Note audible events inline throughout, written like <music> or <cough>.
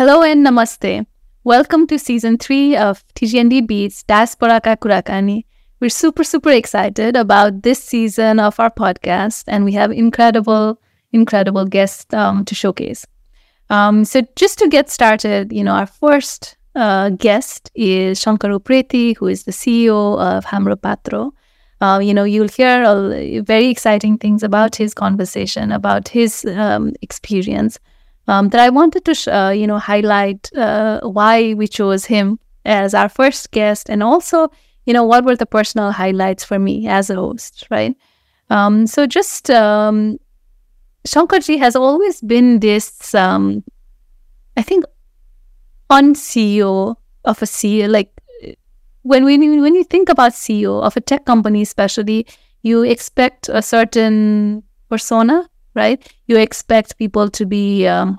Hello and namaste. Welcome to season three of TGND Beats Diaspora Ka Kurakani. We're super, super excited about this season of our podcast, and we have incredible, incredible guests um, to showcase. Um, so, just to get started, you know, our first uh, guest is Shankar Upreti, who is the CEO of Hamro Patro. Uh, you know, you'll hear all very exciting things about his conversation, about his um, experience um, that I wanted to, sh- uh, you know, highlight uh, why we chose him as our first guest, and also, you know, what were the personal highlights for me as a host, right? Um, so just um, Shankarji has always been this, um, I think, on CEO of a CEO. Like when we when you think about CEO of a tech company, especially, you expect a certain persona right? You expect people to be, um,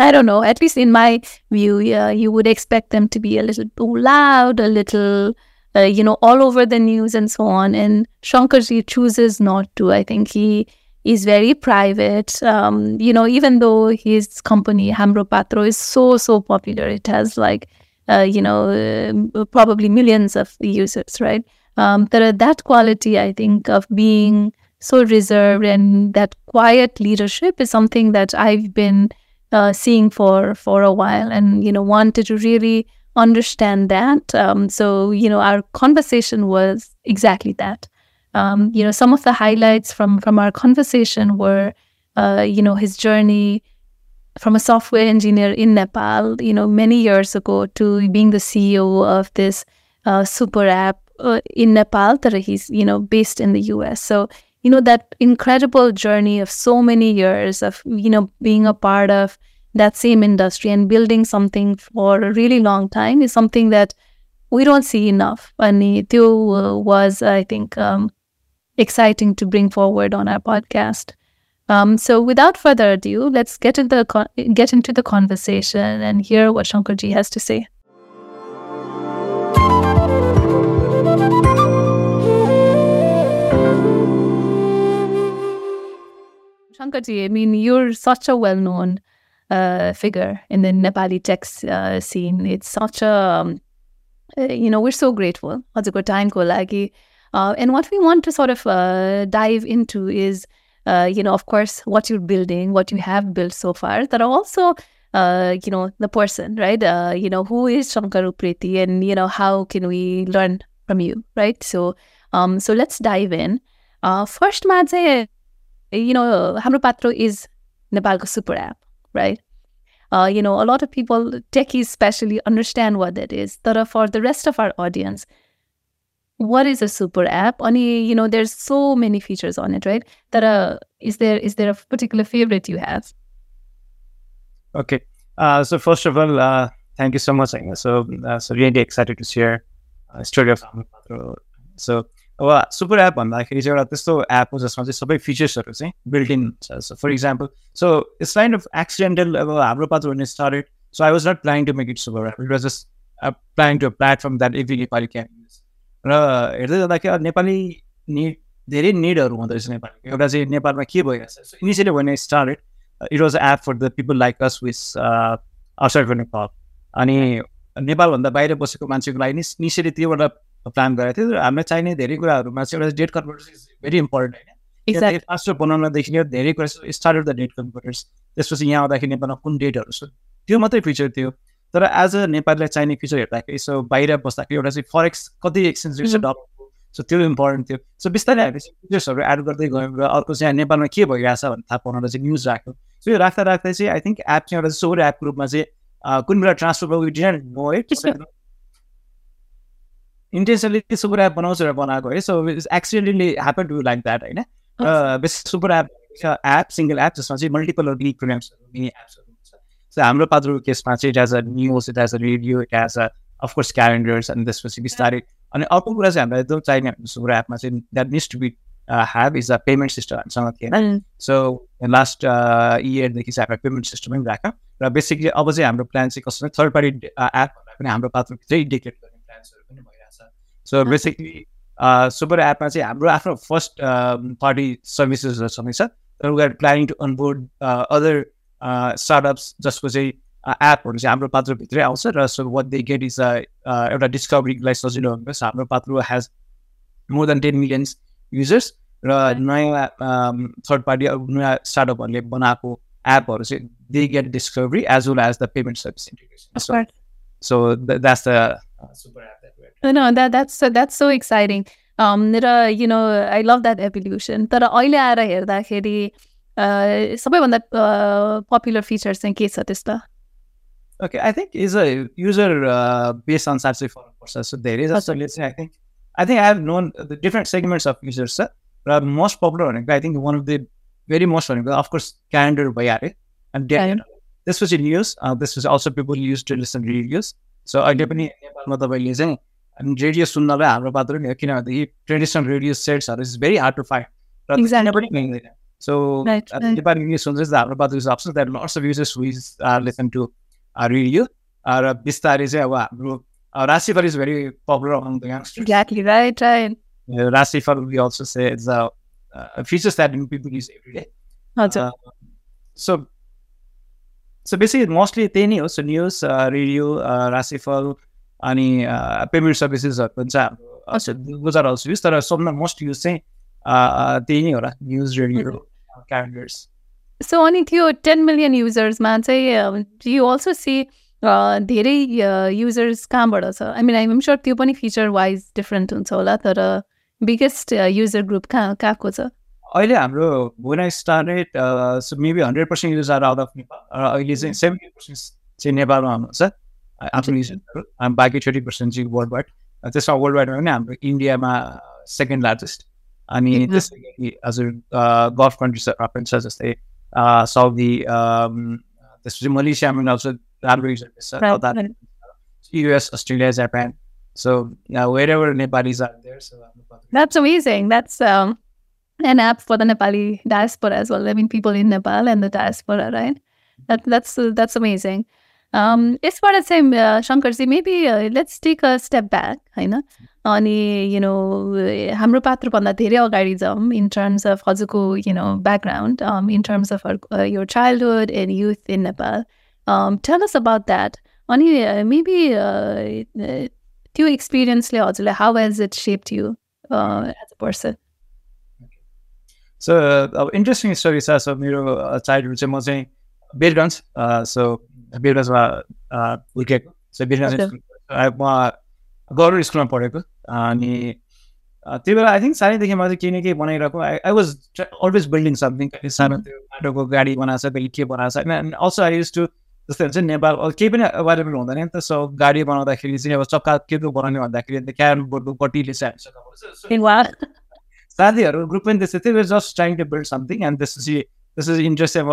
I don't know, at least in my view, yeah, you would expect them to be a little too loud, a little, uh, you know, all over the news and so on. And Shankarji chooses not to. I think he is very private. Um, you know, even though his company, Hamro Patro, is so, so popular, it has like, uh, you know, uh, probably millions of users, right? Um, there that quality, I think, of being so reserved and that quiet leadership is something that I've been uh, seeing for for a while and you know wanted to really understand that. Um, so you know our conversation was exactly that. Um, you know some of the highlights from from our conversation were uh, you know his journey from a software engineer in Nepal you know many years ago to being the CEO of this uh, super app uh, in Nepal that he's you know based in the US so you know that incredible journey of so many years of you know being a part of that same industry and building something for a really long time is something that we don't see enough. And it was i think um, exciting to bring forward on our podcast. Um, so without further ado let's get into the con- get into the conversation and hear what shankarji has to say Shankarji, I mean, you're such a well known uh, figure in the Nepali tech uh, scene. It's such a, um, uh, you know, we're so grateful. What a good time ko lagi. Uh, and what we want to sort of uh, dive into is, uh, you know, of course, what you're building, what you have built so far, that are also uh, you know, the person, right? Uh, you know, who is Shankar Upriti and, you know, how can we learn from you, right? So, um, so let's dive in. Uh, first, Madze you know, Hamro Patro is Nepal's super app, right? Uh, you know, a lot of people, techies especially, understand what that is. But for the rest of our audience, what is a super app? Only, you know, there's so many features on it, right? That uh, is there is there a particular favorite you have? Okay. Uh, so first of all, uh, thank you so much. So, uh, so really excited to share a story of Patro. So अब super app भन्दाखेरि चाहिँ एउटा त्यस्तो app हो जसमा चाहिँ सबै फिचर्सहरू चाहिँ बिल्ट इन हुन्छ for example so it's kind of accidental अब Hamro Patro started so I was not trying to make it super app it was just trying to platform that every Nepali can र हेर्दै जाँदाखेरि Nepali need धेरै निडहरू हुँदो रहेछ नेपाली एउटा चाहिँ नेपालमा के भइरहेको छ सो इनिसियली भने started it was app for the people like us with outside Nepal अनि नेपालभन्दा बाहिर बसेको मान्छेको लागि नि इनिसियली त्योबाट प्लान गरेको थियो हामीलाई चाहिने धेरै कुराहरूमा चाहिँ एउटा date converters is very important होइन। पासवर्ड बनाउनदेखि लिएर धेरै कुरा स्टार्ट द डेट कन्भर्टर्स त्यसपछि यहाँ आउँदाखेरि नेपालमा कुन डेटहरू छ त्यो मात्रै फिचर थियो। तर एज अ नेपालीलाई चाहिने फिचर हेर्दाखेरि यसो बाहिर बस्दाखेरि एउटा चाहिँ फरेक्स कति एक्सचेन्ज रेट छ डलरको सो त्यो इम्पोर्टेन्ट थियो। सो बिस्तारै हामीले फिचर्सहरू एड गर्दै गयौँ र अर्को चाहिँ नेपालमा के भइरहेछ भन्ने थाहा पाउन चाहिँ न्युज राख्यो। सो यो राख्दा राख्दै चाहिँ आई थिङ्क एप चाहिँ एउटा सोर एपको रूपमा चाहिँ कुन बेला ट्रान्सफर भयो इन्टेन्सनली सुपर एप बनाउँछ र बनाएको है. So accidentally happen to like that होइन? Base super app app single app जसमा चाहिँ मल्टिपल बिग प्रोग्राम्सहरू मिनी एप्सहरू हुन्छ। सो हाम्रो पात्रो केसमा चाहिँ it as a news it as a radio it as a of course calendars अनि त्यसपछि बिस्तारै अनि अर्को कुरा चाहिँ हामीलाई एकदम चाहिने सुपर एपमा चाहिँ that needs to be have is a payment system हामीसँग थिएन। सो लास्ट इयरदेखि चाहिँ हामीलाई पेमेन्ट सिस्टमै राख्यौँ। र बेसिकली अब चाहिँ हाम्रो प्लान चाहिँ कस्तो थर्ड पार्टी एप भन्दा पनि हाम्रो पात्रो चाहिँ इन्डिकेट गर्ने प्लान्सहरू पनि सो बेसिकली सुपर एपमा चाहिँ हाम्रो आफ्नो फर्स्ट पार्टी सर्भिसेसहरू तर we are planning to onboard other startups जसको चाहिँ एपहरू चाहिँ हाम्रो पात्रभित्रै आउँछ र so what they get is एउटा डिस्कभरीलाई सजिलो हुनुहोस् Hamro Patro has more than ten millions users र नयाँ थर्ड पार्टी नयाँ स्टार्टअपहरूले बनाएको एपहरू चाहिँ they get discovery as well as the payment service integration so that's the super app No, that that's that's so exciting. Um, र you know I love that evolution तर अहिले आएर हेर्दाखेरि सबैभन्दा पपुलर फिचर चाहिँ के छ त्यस्तो Okay, I think is a user uh, based on such for person. So there is a let's say I think I think I have known the different segments of users. Sir. But most popular one, I think one of the very most one, of course, calendar by and Calendar. this was in news. Uh, this was also people used to listen to reviews. So I पनि नेपालमा तपाईँले चाहिँ अनि radio सुन्नलाई हाम्रो पात्र नि हो किनभनेदेखि ट्रेडिसनल रेडियो सेट्सहरू इज भेरी हार्ड टु र Exactly. पनि मिल्दैन सो. नेपाली न्युज सुन्छ Hamro Patro is option that lots of users which listen to radio र बिस्तारै चाहिँ अब हाम्रो राशिफल is very popular among the youngsters. राशिफल we also say it's features that people use every day so so basic mostly त्यही नै हो सो न्युज रेडियो राशिफल अनि पेमेन्ट सर्भिसेसहरू पनि चाहिँ हाम्रो गुजर अल्सो युज तर सबभन्दा मोस्ट युज चाहिँ त्यही नै हो र न्युज रेडियो क्यालेन्डर्स सो अनि त्यो टेन मिलियन युजर्समा चाहिँ यु अल्सो सी धेरै युजर्स कहाँबाट छ? आई मिन आइम स्योर त्यो पनि फिचर वाइज डिफ्रेन्ट हुन्छ होला तर बिगेस्ट युजर ग्रुप कहाँ कहाँको छ? अहिले हाम्रो uh, so maybe 100% users are out of Nepal. र अहिले चाहिँ 70% चाहिँ नेपालमा हुनुहुन्छ। uh, आफ्नो युजरहरू अनि बाँकी थर्टी पर्सेन्ट चाहिँ वर्ल्ड वाइड त्यसमा वर्ल्ड वाइडमा पनि हाम्रो इन्डियामा सेकेन्ड लार्जेस्ट अनि Mhm. त्यसै हजुर गल्फ कन्ट्रिजहरू पनि छ जस्तै uh, साउदी um, त्यसपछि मलेसियामा पनि आउँछ राम्रो युजर बेस छ Right, South right. Africa, US, Australia, Japan. So uh, wherever Nepalis are there, so I'm That's amazing. That's um, an app for the Nepali diaspora as well. I mean, people in Nepal and the diaspora, right? That that's that's amazing. Um, यसबाट चाहिँ uh, Shankarji uh, let's take a step back, होइन अनि you know हाम्रो पात्रभन्दा धेरै अगाडि जाउँ in terms of हजुरको you know background in terms of childhood and youth in Nepal. Um, tell us about that. अनि uh, uh, uh, त्यो एक्सपिरियन्सले हजुरलाई has it shaped you uh, as a person? So अब interesting story छ so मेरो childhood चाहिँ म चाहिँ बेरगन्ज सो हजुर। स्कुल म गभर्मेन्ट स्कुलमा पढेको अनि अ, त्यो बेला आई थिङ्क सानैदेखि म चाहिँ केही न केही बनाइरहेको I I was always building something कहिले सानो त्यो माटोको गाडी बनाएको छ कहिले के बनाएको छ होइन अल्सो आई युज टु जस्तै हुन्छ नेपाल केही पनि अभाइलेबल हुँदैन नि त सो गाडी बनाउँदाखेरि चाहिँ अब चक्का के को बनाउने भन्दाखेरि अन्त क्यारम बोर्डको पट्टीले चाहिँ. साथीहरू ग्रुप पनि त्यस्तै थियो just trying to build something and त्यसपछि त्यसपछि इन्ट्रेस्ट अब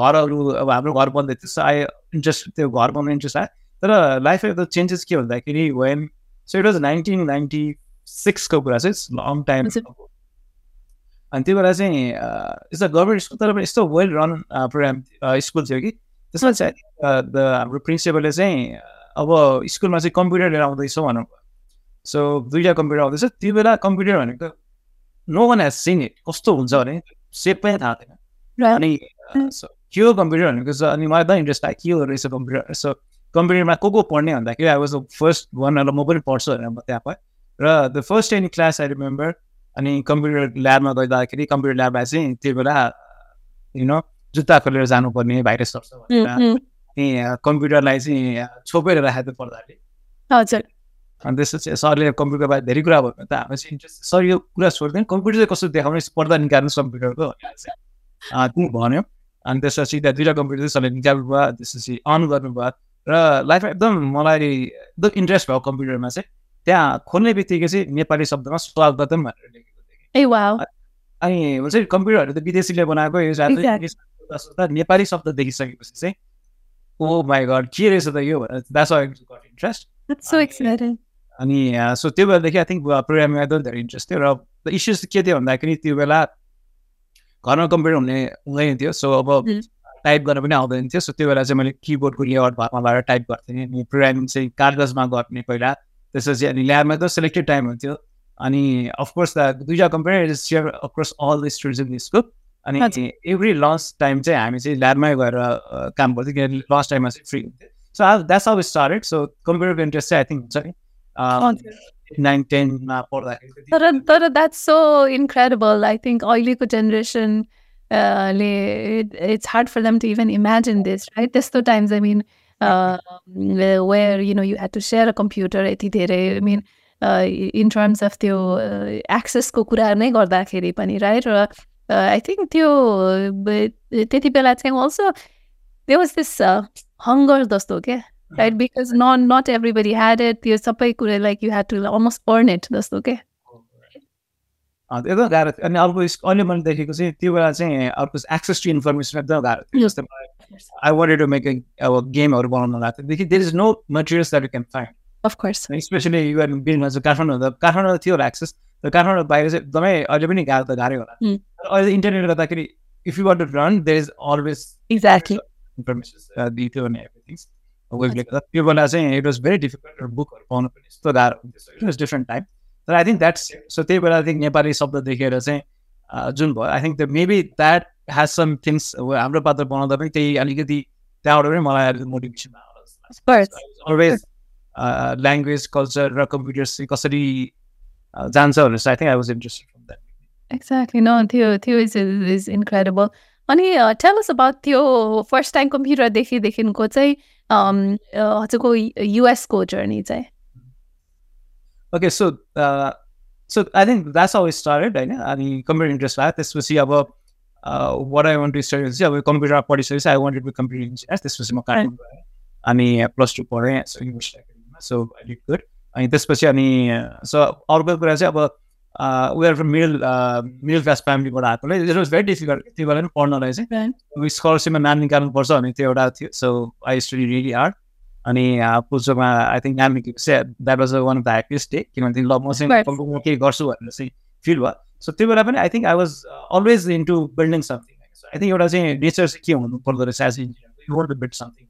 घरहरू अब हाम्रो घर बन्दै थियो सो आयो इन्ट्रेस्ट त्यो घर बनाउने इन्ट्रेस्ट आयो। तर लाइफमा त चेन्जेस के भन्दाखेरि when so it was nineteen ninety सिक्सको कुरा चाहिँ लङ टाइम। अनि त्यो बेला चाहिँ इट्स अ गभर्मेन्ट स्कुल तर पनि यस्तो वेल रन प्रोग्राम स्कुल थियो कि। त्यसमा चाहिँ द हाम्रो प्रिन्सिपलले चाहिँ अब स्कुलमा चाहिँ कम्प्युटर लिएर आउँदैछौ भनौँ सो दुईवटा कम्प्युटर आउँदैछ। त्यो बेला कम्प्युटर भनेको no one has seen it कस्तो हुन्छ भने सेप पनि थाहा थिएन. अनि के हो कम्प्युटर भनेको चाहिँ अनि मलाई त इन्ट्रेस्ट लाग्यो के हो रहेछ कम्प्युटर सो कम्प्युटरमा को को पढ्ने भन्दाखेरि I was the first one म पनि पढ्छु भनेर म त्यहाँ पाएँ र the first any class I remember अनि कम्प्युटर ल्याबमा गइँदाखेरि कम्प्युटर ल्याबमा चाहिँ त्यो बेला यु नो जुत्ता खोलेर जानुपर्ने भाइरस सर्छ. अनि कम्प्युटरलाई चाहिँ छोपेर राखेको पर्दाले हजुर अनि त्यसपछि सरले कम्प्युटर बारे धेरै कुरा भन्नु त हाम्रो चाहिँ इन्ट्रेस्ट सर यो कुरा छोड्दैन कम्प्युटर चाहिँ कस्तो देखाउने पर्दा निकाल्नुहोस् कम्प्युटरको भनेर चाहिँ भन्यो अनि त्यसपछि त्यहाँ दुइटा कम्प्युटर चाहिँ सरले निकाल्नु भयो त्यसपछि अन गर्नुभयो र लाइफमा एकदम मलाई एकदम इन्ट्रेस्ट भयो कम्प्युटरमा चाहिँ। त्यहाँ खोल्ने बित्तिकै चाहिँ नेपाली शब्दमा स्वागतम भनेर लेखेको थिएँ। अनि हुन्छ नि कम्प्युटरहरू त विदेशीले बनाएको नेपाली शब्द देखिसकेपछि चाहिँ ओ माई गड के रहेछ त यो भनेर इन्ट्रेस्ट अनि- सो त्यो बेलादेखि आई थिङ्क प्रोग्रामिङमा एकदम धेरै इन्ट्रेस्ट थियो र इस्युज के थियो भन्दाखेरि त्यो बेला घरमा कम्प्युटर हुने हुँदैन थियो सो अब. टाइप गर्न पनि आउँदैन थियो सो त्यो बेला चाहिँ मैले किबोर्डको लेआउट घरमा लगाएर टाइप गर्थेँ अनि प्रोग्रामिङ चाहिँ कागजमा गर्ने पहिला त्यसपछि अनि ल्याबमा त सेलेक्टेड टाइम हुन्थ्यो अनि अफकोर्स द दुईवटा computer share of course all the students in school अनि। एभ्री लन्च टाइम चाहिँ हामी चाहिँ ल्याबमै गएर काम गर्थ्यौँ किनभने लन्च टाइममा चाहिँ फ्री हुन्थ्यो so that's how started so कम्प्युटरको इन्ट्रेस्ट चाहिँ आई थिङ्क हुन्छ नि। तर तर that's so incredible I think अहिलेको जेनेरेसन ले it's hard for them to even imagine this right त्यस्तो times I mean where you know you had to share a computer यति धेरै I mean in terms of त्यो एक्सेसको कुरा नै गर्दाखेरि पनि राइट र आई थिङ्क त्यो ब- त्यति बेला चाहिँ also they was this hunger जस्तो क्या? Right because not not everybody had it त्यो सबै कुरा like you had to almost earn it जस्तो त्यो एकदम गाह्रो थियो अनि अर्को अहिले मैले देखेको चाहिँ त्यो बेला चाहिँ अर्को एक्सेस टु इन्फर्मेसन एकदम गाह्रो थियो. जस्तै आई वान्टेड टु मेक अब गेमहरू बनाउन लाग्थ्यो देखि there is no materials that you can find of course specially your बिलमा चाहिँ काठमाडौँ हुँदा काठमाडौँ थियो होला एक्सेस तर काठमाडौँ बाहिर चाहिँ एकदमै अहिले पनि गाह्रो त गाह्रै होला अहिले इन्टरनेट गर्दाखेरि if you want to run there is always exactly information दिथ्यो अनि एभ्रिथिङ वेबले गर्दा त्यो बेला चाहिँ इट वाज भेरी डिफिकल्ट बुकहरू पाउनु पनि यस्तो गाह्रो हुन्थ्यो इट वाज डिफ्रेन्ट टाइम तर आई थिङ्क द्याट्स सो त्यही बेला आई थिङ्क नेपाली शब्द देखेर चाहिँ जुन भयो I think the maybe that has some things हाम्रो पात्र बनाउँदा पनि त्यही अलिकति त्यहाँबाट पनि मलाई motivation course. Always language culture र कम्प्युटर चाहिँ कसरी जान्छ भनेर चाहिँ I think I was interested from that exactly न त्यो त्यो इज इज इन्क्रेडिबल अनि टेल अस अबाउट त्यो फर्स्ट टाइम कम्प्युटर देखिदेखिको चाहिँ हजुरको युएसको जर्नी चाहिँ okay so so I think that's how started होइन अनि कम्प्युटर इन्ट्रेस्ट भयो त्यसपछि अब what I want to study चाहिँ अब कम्प्युटरमा पढिसकेपछि I wanted to computer engineer त्यसपछि म गएँ अनि प्लस टू पढेँ सो गुड अनि त्यसपछि अनि सो अर्को कुरा चाहिँ अब we're from middle middle class फ्यामिलीबाट आएकोले। इट वाज भेरी डिफिकल्ट त्यो बेला पनि पढ्नलाई चाहिँ स्कलरसिपमा नाम निकाल्नुपर्छ भने त्यो एउटा थियो। So I study really hard अनि पुल्चोकमा आई थिङ्क नाम निकालेपछि that was one of the happiest day किनभने ल म चाहिँ. म केही गर्छु भनेर चाहिँ फिल भयो। सो त्यो बेला पनि I think I was always into building something I think एउटा चाहिँ नेचर चाहिँ के हुनु पर्दो रहेछ as engineer you want to build something.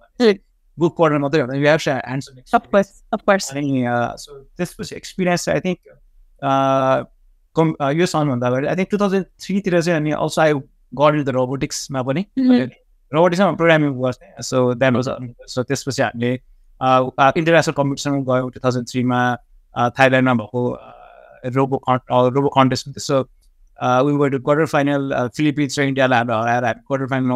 Book पढ्न मात्रै हुँदैन। यु हेभ सो त्यसपछि एक्सपिरियन्स आई थिङ्क कम् यो सालभन्दा अगाडि आई थिङ्क टु थाउजन्ड थ्रीतिर चाहिँ अनि अल्सो आई गड द रोबोटिक्समा पनि रोबोटिक्समा प्रोग्रामिङ गर्थेँ सो द्याट वाज सो त्यसपछि हामीले इन्टरनेसनल कम्पिटिसनमा गयौँ टु थाउजन्ड थ्रीमा थाइल्यान्डमा भएको robo robo contest so we to quarter final Philippines र इन्डियालाई हाम्रो हराएर हामी क्वार्टर फाइनल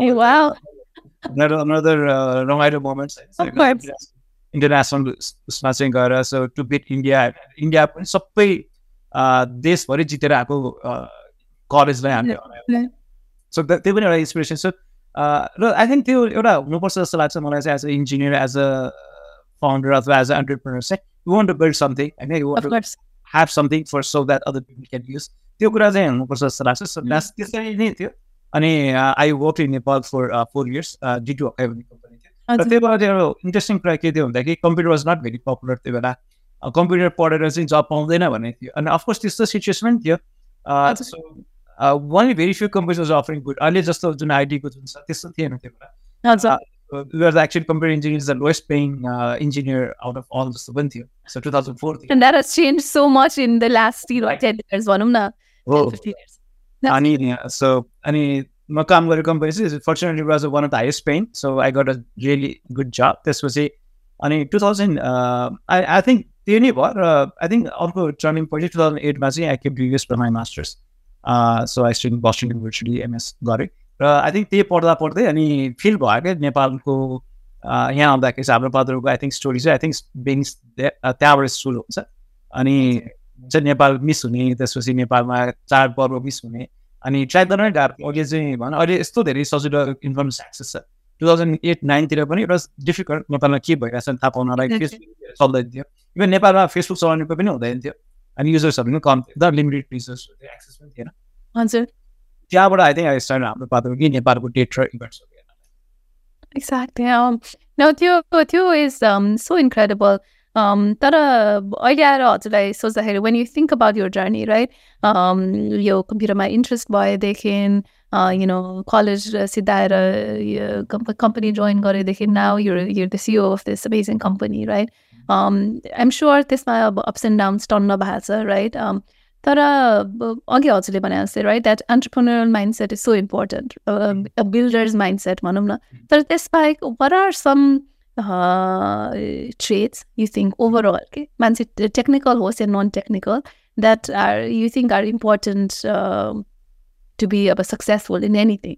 रमाइलो मोमेन्ट्स course. इन्टरनेसनल उसमा चाहिँ गएर so to beat India India पनि सबै देशभरि जितेर आएको कलेजलाई हामीले. सो त्यो पनि एउटा इन्सपिरेसन सो र आई थिङ्क त्यो एउटा हुनुपर्छ जस्तो लाग्छ मलाई चाहिँ as a engineer as a founder अथवा एज अ एन्टरप्रिनर चाहिँ you want to build something होइन you want have something for so that other people can use त्यो कुरा चाहिँ हुनुपर्छ जस्तो लाग्छ। सो द्याट्स त्यसरी नै थियो। अनि I work in Nepal for four years D two Hawkeye भन्ने कम्पनी थियो। र त्यो बेला चाहिँ एउटा इन्ट्रेस्टिङ कुरा के थियो भन्दाखेरि computer was not very popular त्यो बेला। कम्प्युटर पढेर चाहिँ जब पाउँदैन भन्ने थियो अनि अफकोर्स त्यस्तो सिचुएसन पनि थियो। So one very few companies offering good अहिले जस्तो जुन आइटीको जुन छ त्यस्तो थिएन त्यो हजुर we were actually computer engineers the lowest paying uh, engineer out of all जस्तो पनि थियो। So 2004 थियो। And that has changed so much in the last you know, 10 years, भनौँ न। हो। 10, 15 years. That's- अनि सो अनि म काम गरेको कम्पनी चाहिँ fortunately was one of the highest paying so I got a really good जब त्यसपछि अनि two thousand I I think त्यो नै भयो र आई थिङ्क अर्को टर्निङ पोइन्ट टु थाउजन्ड एटमा चाहिँ I keep US for my masters so I student Boston University MS गरेँ र आई थिङ्क त्यही पढ्दा पढ्दै अनि फिल भयो क्या नेपालको यहाँ आउँदाखेरि चाहिँ हाम्रो पात्रको आई थिङ्क स्टोरी चाहिँ आई थिङ्क बिङ्स त्यहाँबाट सुरु हुन्छ अनि चाहिँ नेपाल मिस हुने त्यसपछि नेपालमा चाडपर्व मिस हुने अनि ट्राई नै गाह्रो अहिले चाहिँ भन अहिले यस्तो धेरै सजिलो इन्फर्मेसन एक्सेस छ टु थाउजन्ड एट नाइनतिर पनि वाज डिफिकल्ट नेपालमा के भइरहेछ थाहा पाउनलाई. फेसबुक चल्दैन थियो इभन नेपालमा फेसबुक चलाउनेको पनि हुँदैन थियो अनि युजर्सहरू पनि कम थियो लिमिटेड युजर्स एक्सेस पनि थिएन हजुर त्यहाँबाट आई थिङ्क स्टार्ट हाम्रो पात्र कि नेपालको डेट र. Um, no, त्यो त्यो so incredible. Um, तर अहिले आएर हजुरलाई सोच्दाखेरि you think about your journey, right? Um, यो कम्प्युटरमा इन्ट्रेस्ट भएदेखि यु नो कलेज सिधाएर कम्पनी जोइन गरेदेखि now you're you're the CEO of this amazing company right I'm sure त्यसमा अब अप्स एन्ड डाउन्स टन्न भएको छ राइट तर ब- अघि हजुरले भने जस्तै right that entrepreneurial mind set is so important builders mind set भनौँ न। तर त्यसबाहेक what are some traits you think overall के मान्छे टेक्निकल होस् या non technical that are you think are important to be अब सक्सेसफुल इन एनिथिङ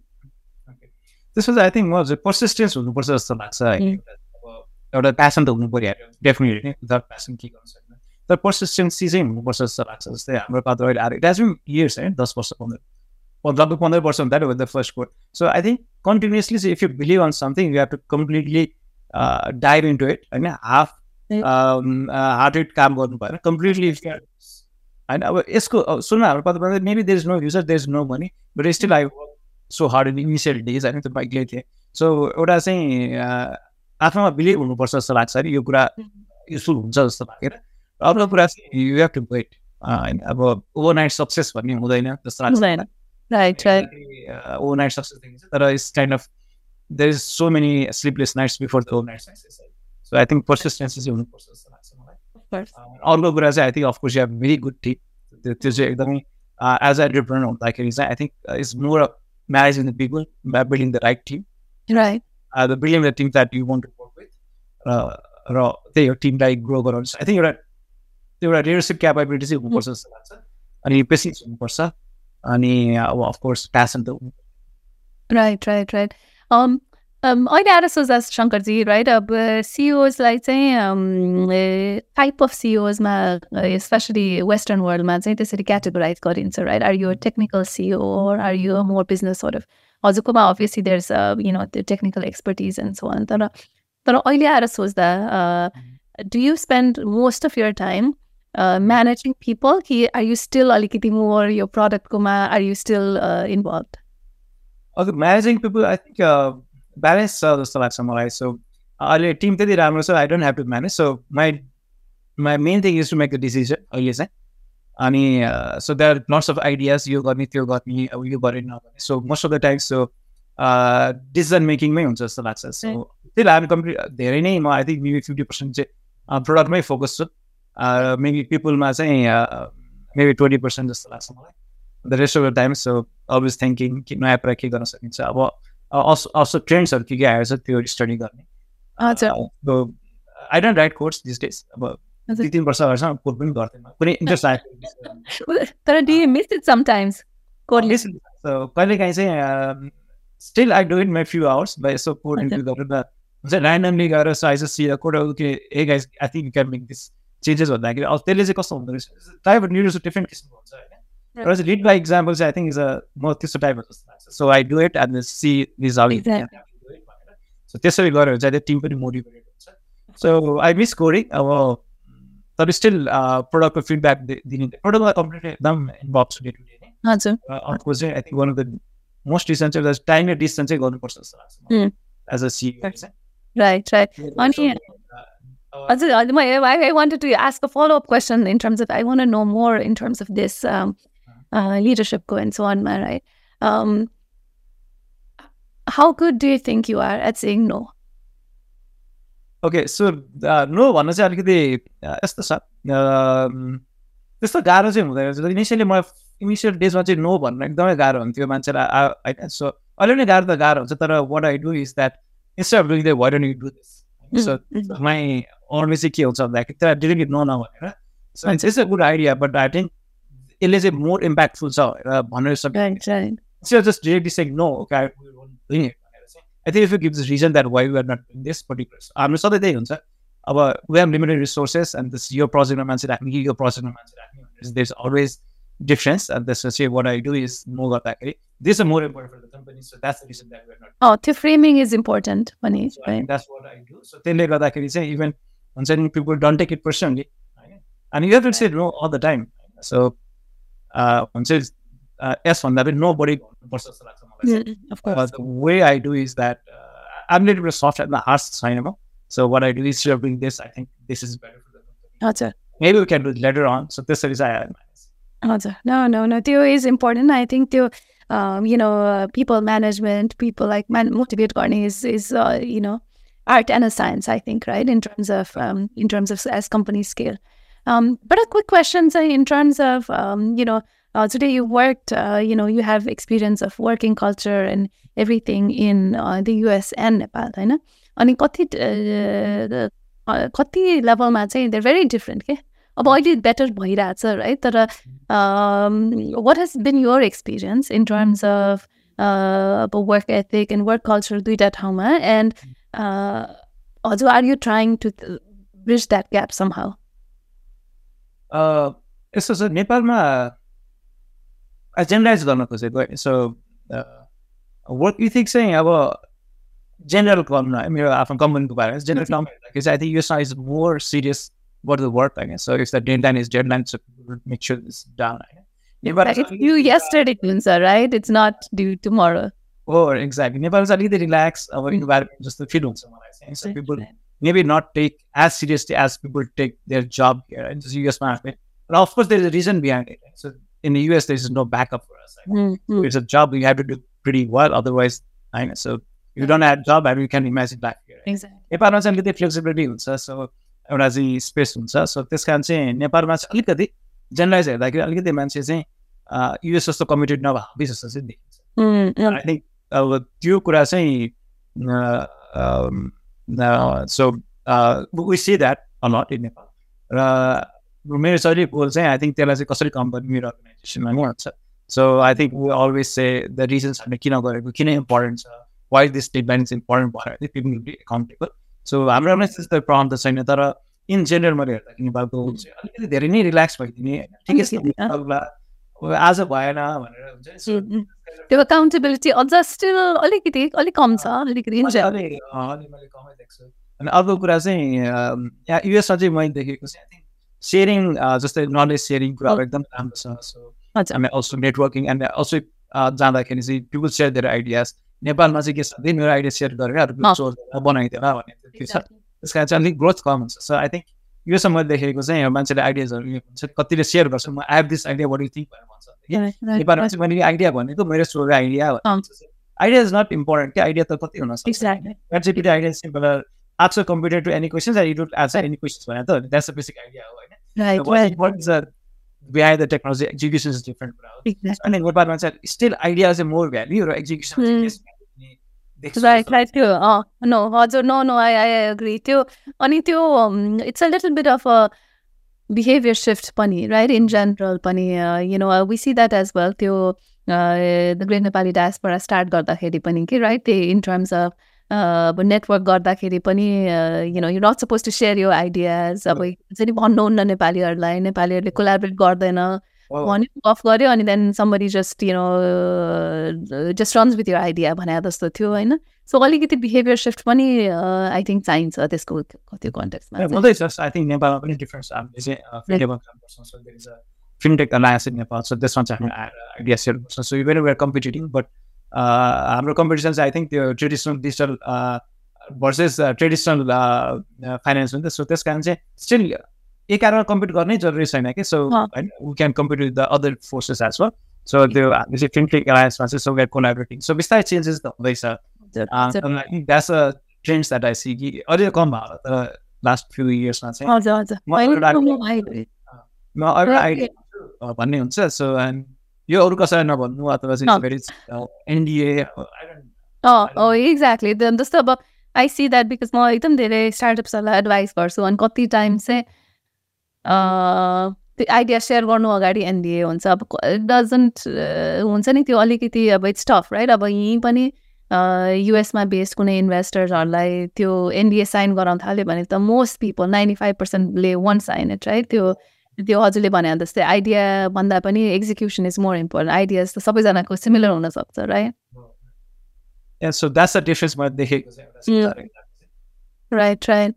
त्यसपछि I think म चाहिँ पर्सिस्टेन्स हुनुपर्छ जस्तो लाग्छ. अब एउटा प्यासन त हुनु पऱ्यो डेफिनेटली विदाउट प्यासन के गर्नु सक्दैन तर पर्सिस्टेन्सी चाहिँ हुनुपर्छ जस्तो लाग्छ जस्तै हाम्रो पात्र अहिले आएर इट हेज बिन इयर्स होइन दस वर्ष पन्ध्र लगभग पन्ध्र वर्ष हुँदा first code so I think continuously चाहिँ if you believe on something you have to completely dive into it होइन? हाफ. हार्टेड काम गर्नु भएन कम्प्लिटली होइन? अब यसको सुन्नु हाम्रो पात्र maybe there is no user there is no money but still I so hard in initial days होइन? त्यो बाइकले थिएँ सो एउटा चाहिँ आफ्नोमा बिलिभ हुनुपर्छ जस्तो लाग्छ नि यो कुरा युजफुल हुन्छ जस्तो लागेर अर्को कुरा चाहिँ यु हेभ टु वेट होइन? अब ओभरनाइट सक्सेस भन्ने हुँदैन जस्तो लाग्छ। ओभरनाइट सक्सेस देखिन्छ तर it's kind of there is so many sleepless nights before the overnight success so I think persistency चाहिँ हुनुपर्छ जस्तो लाग्छ मलाई अर्को कुरा चाहिँ I think of course you very good team त्यो चाहिँ एकदमै एज अ एन्टरप्रेनर हुँदाखेरि चाहिँ I think it's more managing the people building the right team the building the team that you want to work with र त्यही हो टिमलाई grow गराउनु आई थिङ्क एउटा त्यो एउटा लिडरसिप क्यापेबिलिटी चाहिँ हुनुपर्छ जस्तो लाग्छ अनि पेसेन्स हुनुपर्छ अनि अब अफकोर्स प्यासन त राइट राइट राइट अहिले आएर सोच्दा शङ्करजी राइट अब सिओजलाई चाहिँ टाइप अफ सिओजमा स्पेसली वेस्टर्न वर्ल्डमा चाहिँ त्यसरी क्याटेगोराइज गरिन्छ right are you technical CEO are you more business हजुरकोमा obviously there is you know त्यो technical expertise and so on तर तर अहिले आएर सोच्दा do you spend most of your time managing people कि आर यु स्टिल अलिकति more यो प्रडक्टकोमा are you still involve अब managing people I think balance छ जस्तो लाग्छ मलाई सो अहिले टिम त्यति राम्रो छ I don't have to manage so my my main thing is to make the decision अहिले चाहिँ अनि so there lots of ideas यो गर्ने त्यो गर्ने अब यो गरेन भने so most of the time so decision मेकिङमै हुन्छ जस्तो लाग्छ सो त्यही लागि कम्प्लिट धेरै नै म I think maybe fifty percent चाहिँ प्रडक्टमै फोकस छु मेबी पिपलमा चाहिँ मेबी ट्वेन्टी पर्सेन्ट जस्तो लाग्छ मलाई the rest of the time so always thinking कि नयाँ कुरा के गर्न सकिन्छ अब अल्सो अल्सो ट्रेन्ड्सहरू के के आएर छ त्यो स्टडी गर्ने I don't write course this days अब। दुई तिन वर्ष अगाडिसम्म कोड पनि गर्थेन कुनै इन्ट्रेस्ट आएको तर do you miss it sometimes कोडले कहिले काहीँ चाहिँ still I do it my few hours by यसो हजुर। इन्ट्री गरेर हुन्छ ऱ्यान्डमली गएर सो जस्ट सी कोड के ए guys I think you can make this changes भन्दाखेरि अब त्यसले चाहिँ कस्तो हुँदो रहेछ टाइप लिडरसिप डिफ्रेन्ट किसिमको हुन्छ होइन र चाहिँ लिड बाई इक्जाम्पल चाहिँ आई थिङ्क इज अ म त्यस्तो टाइपको जस्तो लाग्छ so I do it and see this how Exactly. So त्यसरी गऱ्यो भने चाहिँ त्यो टिम पनि मोटिभेटेड हुन्छ सो आई मिस कोडिङ अब तर स्टिल प्रडक्टको फिडब्याक दिने प्रडक्टमा कम्प्लिटली एकदम इन्भल्भ छु डे टु डे नै हजुर र अर्को चाहिँ I think one of the most decision चाहिँ टाइम र डिसिजन चाहिँ गर्नुपर्छ जस्तो लाग्छ Mm. एज अ सिइओ चाहिँ राइट राइट अनि uh, हजुर हजुर म I wanted to ask a follow up question in terms of I want know more in terms of this लिडरसिपको and so अनमा right how good do you think you are at saying no okay so no भन्न चाहिँ अलिकति uh, यस्तो छ um, त्यस्तो गाह्रो चाहिँ हुँदैन रहेछ इनिसियली म इनिसियल डेजमा चाहिँ नो भन्न एकदमै गाह्रो हुन्थ्यो मान्छेलाई होइन सो अहिले पनि गाह्रो त गाह्रो हुन्छ तर what I do is that instead of doing the why don't you do this so my अरूले चाहिँ के हुन्छ भन्दाखेरि त्यसलाई डिरेक्टली नो भनेर so it's a good idea but I think यसले चाहिँ मोर इम्प्याक्टफुल छ भनेर चाहिँ, this reason that why we are not doing this particular, हाम्रो सधैँ त्यही हुन्छ अब we have limited resources and this यो प्रोजेक्टमा मान्छे राख्ने कि यो प्रोजेक्टमा मान्छे राख्ने भनेर there's always difference and this is what I do is no गर्दाखेरि this is more important for the company so that's the reason that we're not Oh, त्यो फ्रेमिङ इज इम्पोर्टेन्ट पनि so I think that's what I do so त्यसले गर्दाखेरि चाहिँ even हुन्छ नि people don't take it personally होइन and you have to say no all the time so uh, since uh, S1, I mean, nobody versus yeah, Of course. The way I do is that uh, I'm a little bit soft at the heart of. So what I do is you're doing this, I think this is better for the company. Maybe we can do it later on. So this is uh, I add. No, no, no. Theo is important. I think Theo, um, you know, uh, people management, people like man motivate gardening is is you know, art and a science. I think right in terms of um, in terms of as company scale. Um, but a quick question, say, in terms of, um, you know, uh, today you worked, uh, you know, you have experience of working culture and everything in uh, the US and Nepal, होइन अनि कति uh, uh, कति लेभलमा चाहिँ there very different के अब अहिले better भइरहेछ है तर what has been your experience in terms of अब work ethic and work culture दुइटा ठाउँमा एन्ड हजुर are you trying to bridge that gap somehow यस्तो छ नेपालमा जेनरलाइज गर्न खोजेको सो वर्क इथिक चाहिँ अब जेनरल कम मेरो आफ्नो कम्पनीको बारेमा जेनरल कम हेर्दाखेरि चाहिँ आई थिङ्क यो is more serious what the work I guess. So if the deadline is deadline, so make sure it's done. Yeah, but it's due yesterday, Kunsa, right? It's not due tomorrow. Oh, exactly. Nepal is a little relax our environment, just the feel on someone I think. So people maybe not take as seriously as people take their job here in the US market. But of course, there's a reason behind it. So in the US, there's no backup for us. Mm-hmm. It's a job you have to do pretty well. Otherwise, I know. So you don't have a job, and you can imagine back here. Exactly. Nepal is a little flexibility. So एउटा चाहिँ space हुन्छ so त्यस कारण चाहिँ नेपालमा चाहिँ अलिकति generalise हेर्दाखेरि अलिकति मान्छे चाहिँ युएस जस्तो कमिटेड नभए जस्तो चाहिँ देखिन्छ आई थिङ्क अब त्यो कुरा चाहिँ so we see that a lot in Nepal र मेरो सरी गोल चाहिँ आई थिङ्क त्यसलाई चाहिँ कसरी कम्पनी मेरो अर्गनाइजेसनमा हुन्छ so I think we always say the reasons हामीले किन गरेको किन इम्पोर्टेन्ट छ why this dead is important भएर people will be accountable so हाम्रो पनि त्यस्तो प्रब्लम त छैन तर इन जेनरल मैले हेर्दाखेरि नेपालको अलिकति धेरै नै रिल्याक्स भइदिने ठिकै छ आज भएन भनेर हुन्छ त्यो अकाउन्टेबिलिटी अझ स्टिल अलिकति अलिक कम छ अलिकति अनि अर्को कुरा चाहिँ यहाँ युएसमा चाहिँ मैले देखेको चाहिँ सेयरिङ जस्तै नलेज सेयरिङ कुराहरू एकदम राम्रो छ सो हामी अल्सो नेटवर्किङ एन्ड अल्सो जाँदाखेरि चाहिँ पिपुल सेयर देयर आइडियाज नेपालमा चाहिँ के छ मेरो आइडिया सेयर गरेर बनाइदिएर भन्ने त्यस कारण चाहिँ अलिक ग्रोथ कम हुन्छ सो आई थिङ्क योसँग मैले देखेको चाहिँ मान्छेले आइडियाजहरू हुन्छ कतिले सेयर गर्छ म I have this idea what you think भनेर भन्छ। नेपालमा चाहिँ मैले आइडिया भनेको मेरो सोको idea idea is not important क्या? आइडिया त कति हुन सक्छ idea simple computer to any questions I don't answer any questions भने त द्याट्स अ बेसिक आइडिया हो होइन? Execution is different. Exactly. And then what about myself? Still, idea is a more value or execution. Mm. Right right त्यो no हजुर no no I I agree त्यो अनि त्यो it's a little bit of a behaviour shift पनि right in general पनि you know we see that as well त्यो great Nepali डायसबाट start गर्दाखेरि पनि कि राइट त्यही इन टर्म्स अफ अब नेटवर्क गर्दाखेरि पनि you know you not supposed to share यो आइडियाज अब हुन्छ नि भन्नुहुन्न नेपालीहरूलाई नेपालीहरूले कोलाबरेट गर्दैन भन्यो अफ गऱ्यो अनि then somebody just you know just runs with यो आइडिया भने जस्तो थियो होइन सो अलिकति बिहेभियर सिफ्ट पनि आई थिङ्क चाहिन्छ त्यसको त्यो कन्टेक्समा आई थिङ्क नेपालमा पनि डिफरेन्स हामीले चाहिँ fintech alliance in Nepal so त्यसमा चाहिँ हामी आएर आइडिया सेयर गर्छौँ so even we're competing but हाम्रो कम्पिटिसन चाहिँ आई थिङ्क त्यो traditional digital versus traditional finance हुन्छ सो त्यस कारण चाहिँ स्टिल एकारमा कम्पिट गर्नै जरुरी छैन कि सो होइन we can compete with the other forces as well so त्यो हामीले चाहिँ फिनटेक एलायन्समा चाहिँ सो कोलाबरेटिङ सो बिस्तारै चेन्जेस त हुँदैछ। That's a trends that I see कि अझै कम भयो तर लास्ट फ्यु इयर्समा चाहिँ। म अरू आइडिया भन्ने हुन्छ। सो एन्ड यो अरू कसैलाई नभन्नु अथवा चाहिँ एनडिए एक्ज्याक्टली जस्तो अब आई सी द्याट बिकज म एकदम धेरै स्टार्टअप्सहरूलाई एडभाइस गर्छु। अनि कति टाइम चाहिँ त्यो आइडिया सेयर गर्नु अगाडि एनडिए हुन्छ। अब डजन्ट हुन्छ नि त्यो अलिकति अब इट्स टफ राइट अब यहीँ पनि युएसमा बेस्ड कुनै इन्भेस्टर्सहरूलाई त्यो एनडिए साइन गराउन थाल्यो भने त मोस्ट पिपल नाइन्टी फाइभ पर्सेन्टले वान साइन इट राइट त्यो त्यो हजुरले भने जस्तै आइडिया भन्दा पनि execution is more important ideas त सबैजनाको सिमिलर हुनसक्छ right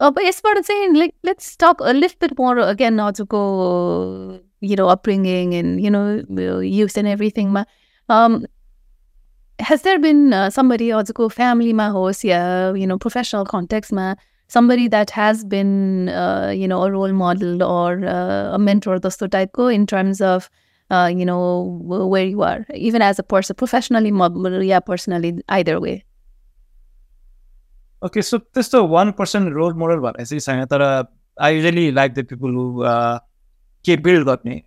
Uh, but as far as saying, like, let's talk a little bit more again, now. To go, you know, upbringing and, you know, youth and everything. Um, has there been uh, somebody, go, family, ma host, yeah, you know, professional context, ma, somebody that has been, uh, you know, a role model or uh, a mentor, dosto type ko, in terms of, uh, you know, where you are, even as a person, professionally, yeah, personally, either way? So this the one person role model, but as I say, I usually like the people who के build गर्ने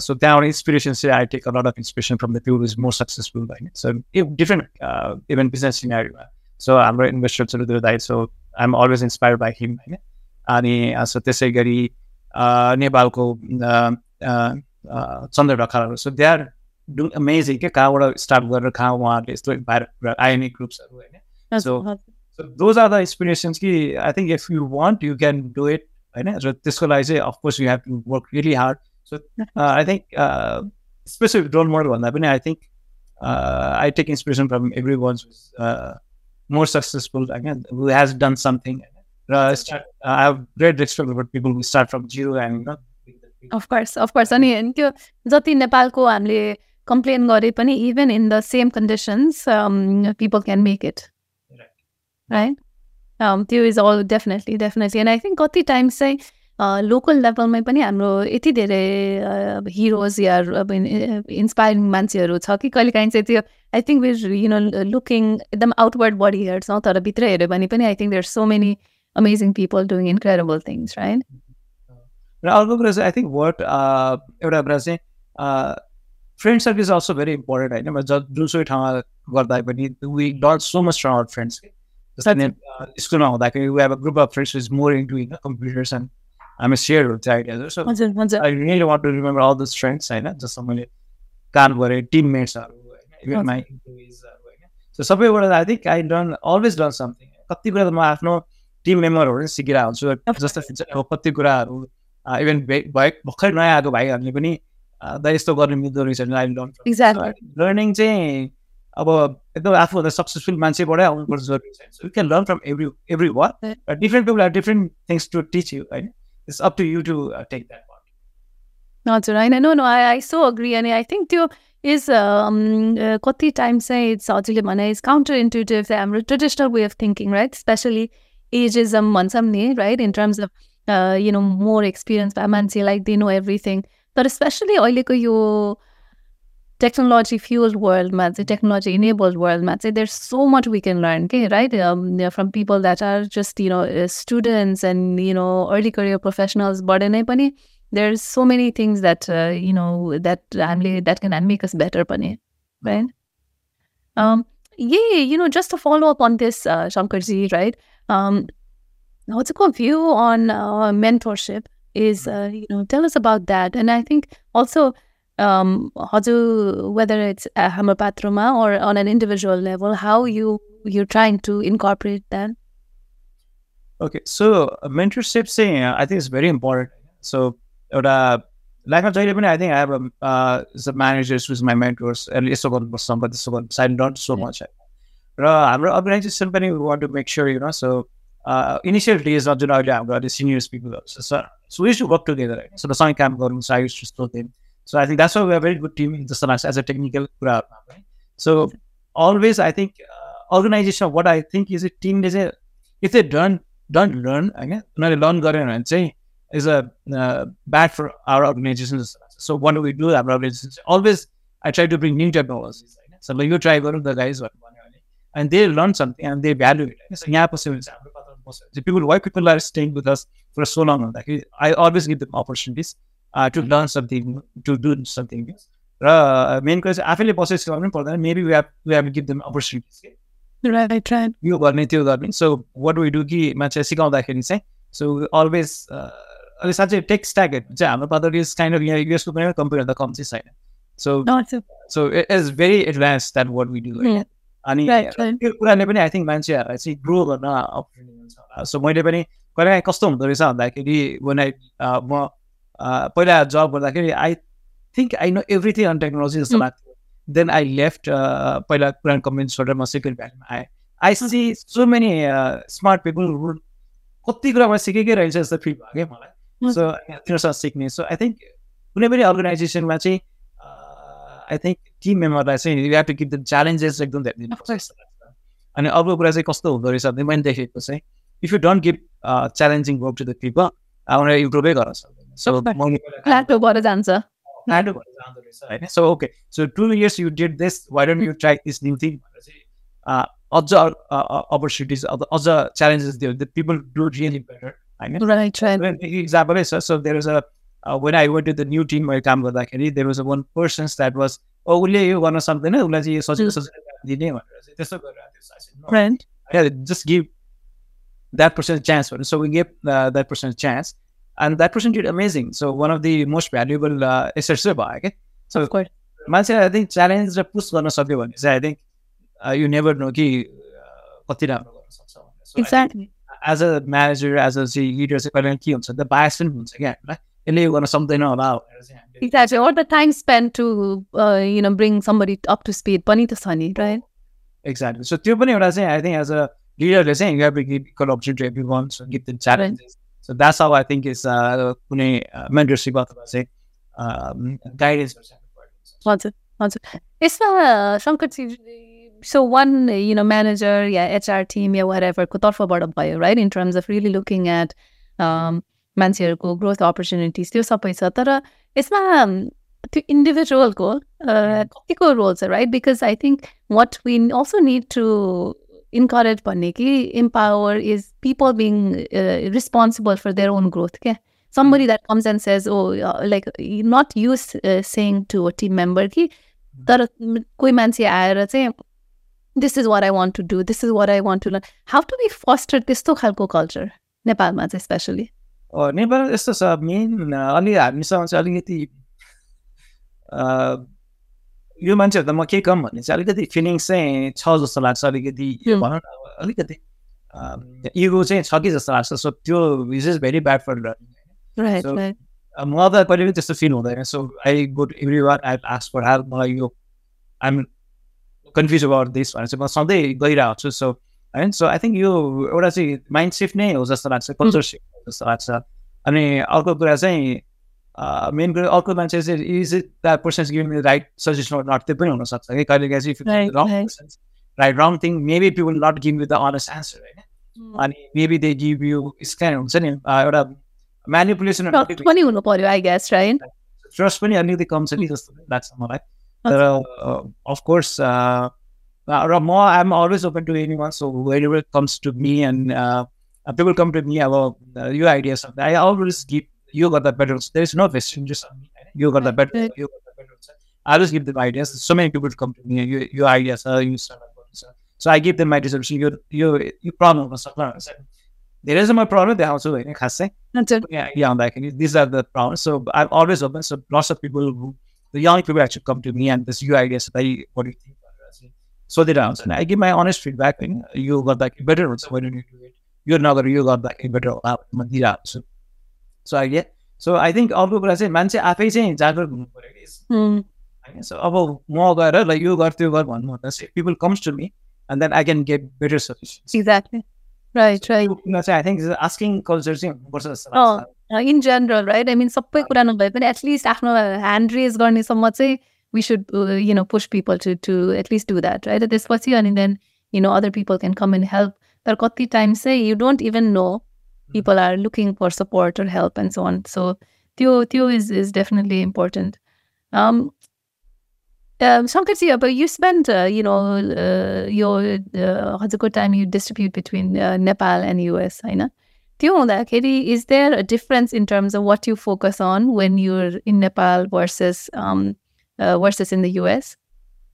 so त्यहाँबाट inspiration चाहिँ I take a lot of inspiration from the people is more successful होइन so if different even business सिनेरीमा so हाम्रो इन्भेस्टर्सहरू दाइ so I am always inspire by him होइन अनि सो त्यसै गरी नेपालको Chandra ढकालहरू so they are doing amazing के कहाँबाट स्टार्ट गरेर कहाँ उहाँहरूले यस्तो भाइरल आइएनए ग्रुप्सहरू होइन? So- So those are the inspirations कि I think if you want, you can do it. होइन? र त्यसको लागि चाहिँ of course you have to work really hard so I think specific role model भन्दा पनि I think I take inspiration from every one more successful होइन? Who has done something र start I have great respect for people who start from zero and of course of course अनि त्यो जति नेपालको हामीले complain गरे पनि even in the same conditions people can make it right त्यो is all definitely definitely and I think कति times चाहिँ लोकल लेभलमै पनि हाम्रो यति धेरै हिरोज या अब इन्सपायरिङ मान्छेहरू छ कि कहिलेकाहीँ चाहिँ त्यो I think with you know looking एकदम आउटवर्ड बडी हेर्छौँ तर भित्र हेऱ्यो भने पनि I think there so many amazing people doing incredible things right र अर्को कुरा चाहिँ आई थिङ्क वर्ड एउटा कुरा चाहिँ friend circle is also very important होइन ज जुनसुकै ठाउँमा गर्दा पनि we learn so much from our friends जस्तै स्कुलमा हुँदाखेरि we have a group of friends is more into होइन कम्प्युटर्स एन्ड हामी सेयर हुन्छ आइडियाजहरू so I really want to remember all these friends होइन जस्तो मैले काम गरेँ टिममेट्सहरू होइन इभन माई इम्प्लोइजहरू होइन सो सबैबाट I think I done always done something कति कुरा त म आफ्नो टिम मेम्बरहरू सिकिरहेको हुन्छु जस्तो कति कुराहरू इभन भए भर्खर नयाँ आएको भाइहरूले पनि दा यस्तो गर्ने मिल्दो रहेछ लर्निङ चाहिँ अब एकदम आफूभन्दा सक्सेसफुल मान्छेबाटै आउनुपर्छ जरुरी so you can learn from every every one different people are different things to teach you होइन it's up to you to take that हजुर होइन no no I I so agree अनि आई थिङ्क त्यो is कति times चाहिँ it's हजुरले भने is counter intuitive हाम्रो traditional way of thinking right especially ageism भन्छौँ नि right in terms of you know more experience भए मान्छे लाइक दे नो एभ्रिथिङ तर स्पेसली अहिलेको यो टेक्नोलोजी फ्युल्ड वर्ल्डमा चाहिँ टेक्नोलोजी इनेबल्ड वर्ल्डमा चाहिँ there so much we can learn के right from people that are just you know students and you know early career प्रोफेसनल्सबाट नै पनि there is so many things that you know that हामीले that can make us better पनि right यही you know just to follow up on this, uh, Shankarji, right? Um, what's your view on uh, mentorship? Is uh, you know, tell us about that. And I think also, um, how do whether it's uh, Hamapatrama or on an individual level, how you you're trying to incorporate that. Okay, so uh, mentorship saying uh, I think is very important. So एउटा लाइफमा जहिले पनि I think I have managers with my mentors अनि यसो गर्नुपर्छ सम्पत्ति त्यसो गर्नुपर्छ आई डन्ट सो मच र हाम्रो अर्गनाइजेसन पनि want to make sure you know so initial डेजमा जुन अहिले हाम्रो अहिले सिनियर्स पिपलहरू छ sir so used to work together होइन सो सँगै काम गरौँ so I used to show them so I think that's way very good team जस्तो लाग्छ एज अ टेक्निकल कुराहरूमा पनि so always I think organisation what I think is a टिमले चाहिँ if they done don't learn होइन उनीहरूले learn गरेन भने चाहिँ is a uh, bad for our organization. So what do we do? Our organization always I try to bring new technologies. Right? So like you try one of the guys and they learn something and they value it. So yeah, the people why people are staying with us for so long. Like I always give them opportunities uh, to learn something, to do something. Uh, main question आफैले बसेको गर्नु पर्दैन maybe we have we have give them opportunities. यो गर्ने त्यो गर्ने so what we do कि मान्छे सिकाउँदाखेरि चाहिँ सो अलवेज अहिले साँच्चै टेक स्ट्याक चाहिँ हाम्रो पात्र इज काइन्ड अफ यहाँ युएसको पनि त कम चाहिँ छैन so so it is very advance that what we do Hmm. अनि. त्यो कुराले पनि आई थिङ्क मान्छेहरूलाई चाहिँ ग्रो गर्न अपर्च्युनिटी हुन्छ होला सो मैले पनि कहिले कस्तो हुँदो रहेछ भन्दाखेरि I, uh, म पहिला जब गर्दाखेरि I think I know everything on technology जस्तो Hmm. लाग्थ्यो देन आई लेफ्ट पहिला पुरानो कम्पनी छोडेर म सेकेन्ड भ्यालुमा आएँ I see so many smart people कति कुरा मैले सिकेकै रहेछ जस्तो फिल भयो क्या मलाई. सो तिनीहरूसँग सिक्ने सो आई थिङ्क कुनै पनि अर्गनाइजेसनमा चाहिँ आई थिङ्क टिम मेम्बरलाई चाहिँ you have to give the challenges एकदम धेरै दिनुपर्छ अनि अर्को कुरा चाहिँ कस्तो हुँदो रहेछ भने मैले देखेको चाहिँ if you don't give challenging work to the people उनीहरू इम्प्रुभै गर्न सक्दैन। सो भएर जान्छ। भएर जाँदो रहेछ होइन? Okay so two years you did this why don't you try this new thing भनेर चाहिँ अझ अपर्च्युनिटिज अझ च्यालेन्जेस दियो। पिपल डु रियली बेटर होइन. इक्जाम्पलै छ so there is a when I went to the new team मैले काम गर्दाखेरि there was a one persons that was उसले यो गर्न सक्दैन उसलाई चाहिँ यो सजिलो सजिलो दिने भनेर चाहिँ त्यस्तो give that person a chance. So we gave uh, that person a chance, and that person did amazing. So one of the most valuable uh, assets भयो Of course. मान्छे आई थिङ्क च्यालेन्ज र push गर्न सक्यो भने चाहिँ I think you never know कि कति राम्रो गर्न सक्छ. As a manager as a चाहिँ लिडर चाहिँ कहिले के हुन्छ त बायस पनि हुन्छ क्या हामीलाई यसले यो गर्न सक्दैन होला the time spent to, uh, you know, bring somebody up to speed. पनि त छ नि, right? एक्ज्याक्टली सो त्यो पनि एउटा चाहिँ आई थिङ्क एज अ लिडरले चाहिँ you have give equal opportunity every one so give them challenges so that's how I think is कुनै मेन्टरसिप अथवा चाहिँ गाइडेन्सहरू चाहिँ हजुर हजुर. यसमा Shankarji so one you know manager yeah HR team या वाट तर्फबाट भयो right in terms of really looking at मान्छेहरूको ग्रोथ अपर्च्युनिटिज त्यो सबै छ। तर यसमा um, त्यो इन्डिभिजुअलको कतिको रोल छ right because I think what we also need to encourage भन्ने कि empower is people being responsible for their own growth क्या? Somebody that comes and says, oh, uh, like not you uh, saying to a team member कि तर म- कोही मान्छे आएर चाहिँ this is what I want to do this is what I want to learn how to be foster त्यस्तो खालको culture नेपालमा चाहिँ स्पेसली नेपाल यस्तो छ मेन अलि हामीसँग चाहिँ अलिकति यो मान्छेहरू त म के कम भन्ने चाहिँ अलिकति फिलिङ्स चाहिँ छ जस्तो लाग्छ अलिकति. भनौँ न अलिकति इगो चाहिँ छ कि जस्तो लाग्छ सो त्यो is is very bad for learning मलाई त कहिले पनि त्यस्तो फिल हुँदैन so I good every one I ask for help मलाई यो आइएम कन्फ्युज अबाउट दिस भनेर चाहिँ म सधैँ गइरहेको छु सो होइन सो आई थिङ्क यो एउटा चाहिँ माइन्ड सिफ्ट नै हो जस्तो लाग्छ कल्चर सिफ्ट जस्तो लाग्छ अनि अर्को कुरा चाहिँ मेन कुरा अर्को मान्छे चाहिँ is it that person giving right suggestion not त्यो पनि हुनसक्छ कि कहिले काहीँ चाहिँ wrong. Right wrong thing maybe people not give you the honest answer होइन अनि maybe they give you scan हुन्छ नि एउटा म्यानिपुलेसन पनि हुनु पर्यो आई गेस राइट ट्रस्ट पनि अलिकति कम छ कि जस्तो लाग्छ मलाई तर अफकोर्स र म I'm always open to any one so ever comes to me and uh, people come to me about uh, your ideas. I always give you got the better. There is no question. Just you got the better. You got the better. I always give them ideas. So many people come to me. You, your ideas. Uh, you start So I give them my solution. You you you problem was there is my problem. They also yeah yeah like these are the problems. So I'm always open. So lots of people who the young people actually come to me and this your ideas. I what do you think? So they answer. I give my honest feedback. You got like better. So why don't you do it? To, you got that better. So, so I get, so I think all people are saying, man, say, आफै चाहिँ जागरुक हुनु पर्यो कि. होइन so अब म गएर ल यो गर त्यो गर भन्नु भन्दा people comes to me and then I can get better suggestions exactly right right चाहिँ आई थिङ्क आस्किङ कल्चर चाहिँ हुनुपर्छ जस्तो अँ, लाग्छ in general right I mean सबै कुरा नभए पनि एटलिस्ट आफ्नो ह्यान्ड रेज गर्नेसम्म चाहिँ we should you know push people to to at least do that right त्यसपछि अनि then you know other people can come and help tarkoti times say you don't even know hmm. people are looking for support or help and so on. So Theo Theo is is definitely important. Um, um, Shankarji, but you spend, uh, you know, uh, your uh, Hazuko uh, time you distribute between uh, Nepal and US, I know. Is there a difference in terms of what you focus on when you're in Nepal versus um, uh, versus in the US?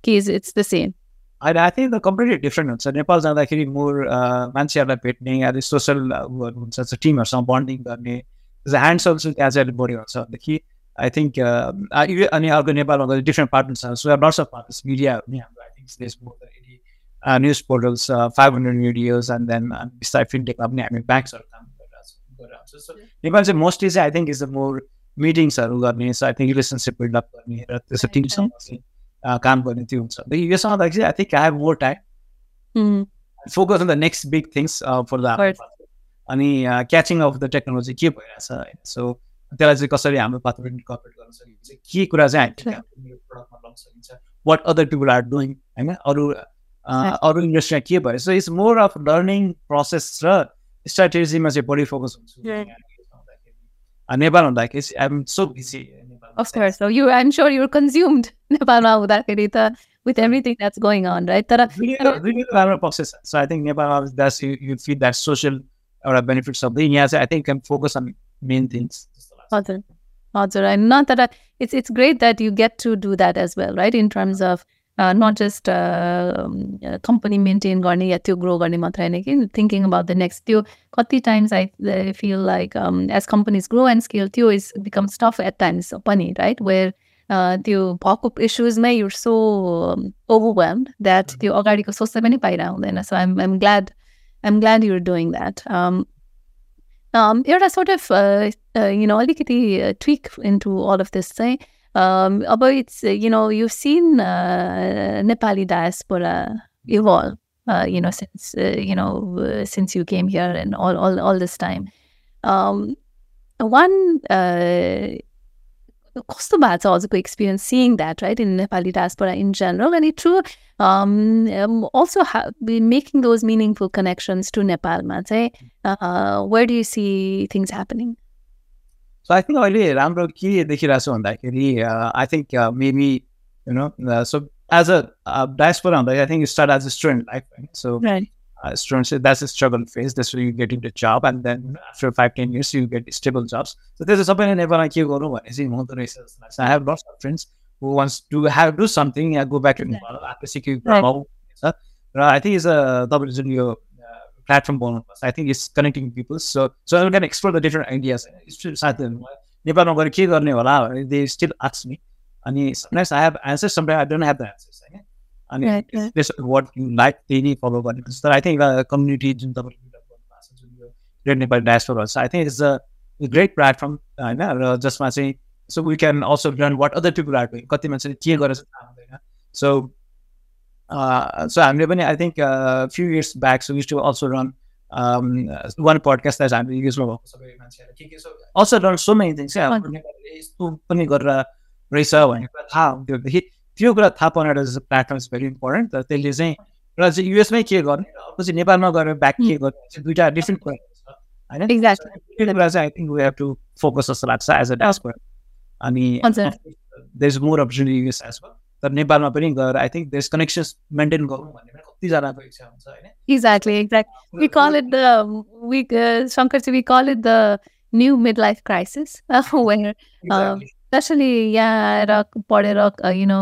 Is it's the same? होइन I think the completely different हुन्छ नेपाल जाँदाखेरि more मान्छेहरूलाई भेट्ने अहिले social हुन्छ टिमहरूसँग bonding गर्ने handsome चाहिँ त्यहाँ चाहिँ अलिक बढी हुन्छ भनेदेखि आई थिङ्क अनि अर्को नेपालमा गएर डिफ्रेन्ट पार्टनर्स छ सो अफ पार्टनर्स मिडियाहरू पनि हाम्रो I think news portals five hundred medias and then बिस्तारै फिनटेकमा पनि हामी ब्याङ्क्सहरू काम गरिरहेको सो नेपाल चाहिँ मोस्टली चाहिँ I think is the more मिटिङ्सहरू गर्ने so I think relationship build up गर्ने र त्यसो Right, टिमसँग काम गर्ने त्यो हुन्छ आउँदाखेरि चाहिँ I think I have more time focus on the next big things for. The अनि क्याचिङ अफ द टेक्नोलोजी के भइरहेछ होइन सो त्यसलाई चाहिँ कसरी हाम्रो पात्रो इन्कर्पोरेट गर्न सकिन्छ के कुरा चाहिँ हामी प्रडक्टमा ल्याउन सकिन्छ what other people are doing होइन अरू अरू इन्डस्ट्रीमा के भएछ it's more of learning process र स्ट्राटेजीमा चाहिँ बढी फोकस हुन्छ नेपाल हुँदाखेरि I'm so busy of course. So you, I'm sure you're consumed <laughs> with everything that's going on, right? process. So I think Nepal does you, you feel that social or benefits of the yes. I think I'm focused on main things. Awesome. Awesome. Not that I, it's it's great that you get to do that as well, right? In terms of in terms of not just company maintain गर्ने या त्यो grow गर्ने मात्रै होइन कि thinking about the next त्यो कति times I feel like as companies grow and scale त्यो is becomes tough at times पनि राइट वेयर त्यो भएको इस्युजमै युर सो ओभरवेल्म द्याट त्यो अगाडिको सोच्दै पनि पाइरह हुँदैन so I'm I'm glad I'm glad you're doing that एउटा सोर्ट अफ यु नो अलिकति tweak into all of this चाहिँ Um, although it's, uh, you know, you've seen uh, Nepali diaspora evolve, uh, you know, since, uh, you know, uh, since you came here and all, all, all this time. Um, one uh, Kostobats also experience seeing that, right, in Nepali diaspora in general. And it's true, um, um, also ha- making those meaningful connections to Nepal, say, uh, where do you see things happening? So I think अहिले राम्रो के देखिरहेको छु भन्दाखेरि I think maybe you know so as a diaspora भन्दाखेरि I think start as a student life होइन so student that's a struggle phase that's you get in the job and then after five ten years you get stable jobs so त्यो चाहिँ सबैले नेपालमा के गरौँ भने चाहिँ हुँदो रहेछ जस्तो लाग्छ I have lots of friends who wants to have do something yeah go back to Nepal आफ्नो सिक्यु र आई थिङ्क इज अ तपाईँले जुन यो platform बनाउनुपर्छ I think it's connecting peoples so so can explore the different ideas साथीहरू नेपालमा गएर के गर्ने होला दे स्टिल आक्स मी अनि sometimes I have answers sometime I don't have the answers होइन अनि त्यस वाट यु लाइक त्यही नै फलो गर्ने तर आई थिङ्क कम्युनिटी जुन तपाईँले बिल्डअप गर्नुभएको छ जुन यो ग्रेट नेपाल डायस्पोर छ I think it's a great platform होइन र जसमा चाहिँ so we can also learn what other people are doing कति मान्छेले के गरेर थाहा हुँदैन सो सो हामीले पनि I think few years back so wish to also run one podcast as हामीले युजमा भएको सबै मान्छेहरू के के so also run so many things यस्तो पनि गरेर रहेछ भन्ने कुरा थाहा हुन्थ्योदेखि त्यो कुरा थाहा पाउन एउटा प्लेटफर्म इज भेरी इम्पोर्टेन्ट तर त्यसले चाहिँ एउटा चाहिँ युएसमै के गर्ने अर्को चाहिँ नेपालमा गएर ब्याक के गर्ने दुइटा डिफ्रेन्ट कुरा होइन कुरा चाहिँ I think we have to focus जस्तो लाग्छ एज अ डान्स अनि there is more opportunity US as well तर नेपालमा पनि गएर I think these connections maintain गरौँ भन्ने कतिजनाको इच्छा हुन्छ होइन। Exactly exact we call it the we Shankar we call it the new mid life crisis where especially यहाँ आएर पढेर you know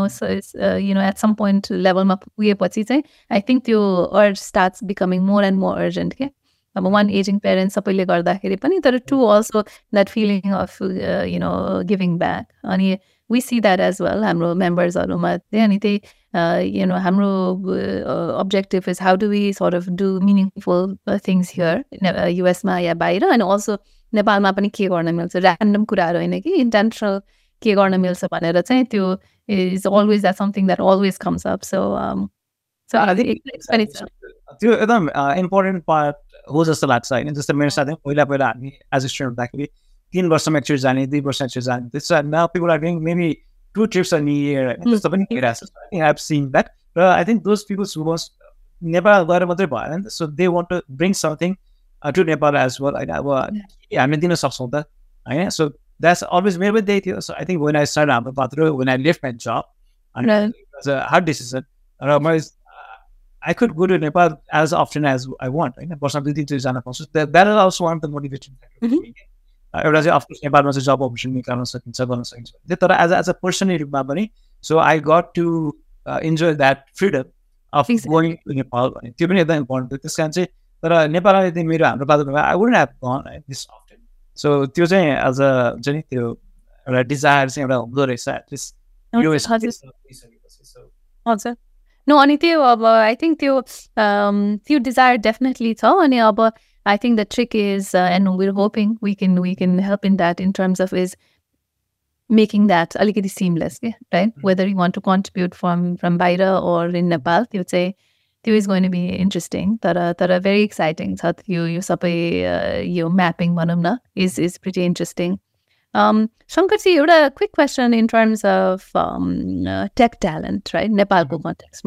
you know at some point लेभलमा पुगेपछि चाहिँ आई थिङ्क त्यो urge starts becoming more and more urgent के अब one aging parents सबैले गर्दाखेरि पनि तर to also that feeling of you know giving back अनि we see that as well हाम्रो मेम्बर्सहरूमा चाहिँ अनि त्यही यु नो हाम्रो objective is how do we sort of do meaningful things here युएसमा या बाहिर? अनि अल्सो नेपालमा पनि के गर्न मिल्छ? ऱ्यान्डम कुराहरू होइन कि? इन्टेन्सनल के गर्न मिल्छ भनेर चाहिँ त्यो is always that something that always comes up so त्यो एकदम इम्पोर्टेन्ट पार्ट हो जस्तो लाग्छ होइन जस्तो मेरो साथै पहिला पहिला हामी एज स्टुडेन्ट हुँदाखेरि तिन वर्षमा एकचोटि जाने दुई वर्ष एकचोटि जाने। त्यसो now people are doing maybe two trips on year होइन त्यस्तो पनि भइरहेको छ आई हेभ सिन द्याट र I think those peoples who wants Nepal गएर मात्रै भएन नि त so they want to bring something to Nepal as well होइन अब हामीले दिन सक्छौँ त होइन सो द्याट्स अलवेज मेरो पनि त्यही थियो so I think when I start हाम्रो पात्र when I left my job hard decision र मैले I could go to Nepal as option as I want होइन वर्षमा दुई तिनचोटि जान पाउँछु that is also one the motivation एउटा चाहिँ अफकोर्स नेपालमा चाहिँ जब अपर्च्युनिटी निकाल्न सकिन्छ गर्न सकिन्छ तर एज एज अ पर्सनल रूपमा पनि so I got to enjoy that freedom of going to Nepal भने त्यो पनि एकदम इम्पोर्टेन्ट थियो त्यस कारण चाहिँ तर नेपालमा यदि मेरो हाम्रो पालो I wouldn't have gone this often so त्यो चाहिँ एज अ हुन्छ नि त्यो एउटा डिजायर चाहिँ एउटा हुँदो रहेछ एटलिस्ट हजुर नो अनि त्यो अब आई थिङ्क त्यो त्यो डिजायर डेफिनेटली छ अनि अब I think the trick is, uh, and we're hoping we can we can help in that in terms of is making that alikati seamless, yeah, right? Mm-hmm. Whether you want to contribute from from Baira or in Nepal, you would say त्यो is going to be interesting तर तर very exciting छ यो यो सबै यो mapping भनौँ न is is pretty interesting. Um, Shankarji, एउटा quick question in terms of um, uh, tech talent, right? Nepalको mm-hmm. context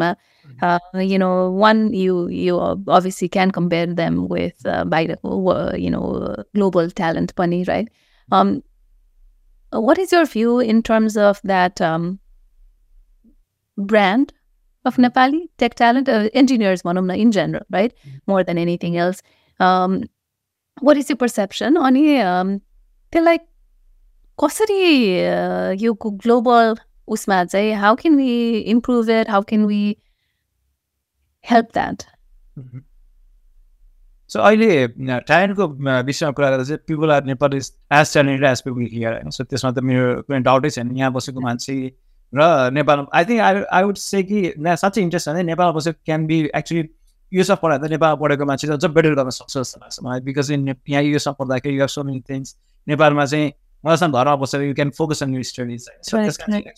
uh, you know, one you you obviously can compare them with uh, uh, you know global talent bunny, right? Um, what is your view in terms of that um, brand of Nepali tech talent, uh, engineers, भनौँ न, in general, right? More than anything else. Um, what is your perception on um, त्यसलाई कसरी यो global उसमा चाहिँ how can we improve it? How can we help that? So अहिले ट्यालेन्टको विषयमा कुरा गर्दा चाहिँ people are Nepal is as talented as people here होइन? सो त्यसमा त मेरो कुनै डाउटै छैन। यहाँ बसेको मान्छे र नेपालमा I think I I would say कि साँच्चै इन्ट्रेस्ट छ नेपालमा बसेको क्यान बी एक्चुली युएसमा पढायो नेपालमा पढेको मान्छे अझ बेटर गर्न सक्छ जस्तो लाग्छ मलाई। बिकज इन यहाँ युएसमा पढ्दाखेरि यु सो मेनी थिङ्स नेपालमा चाहिँ मलाई घरमा बसेर you can focus on you studies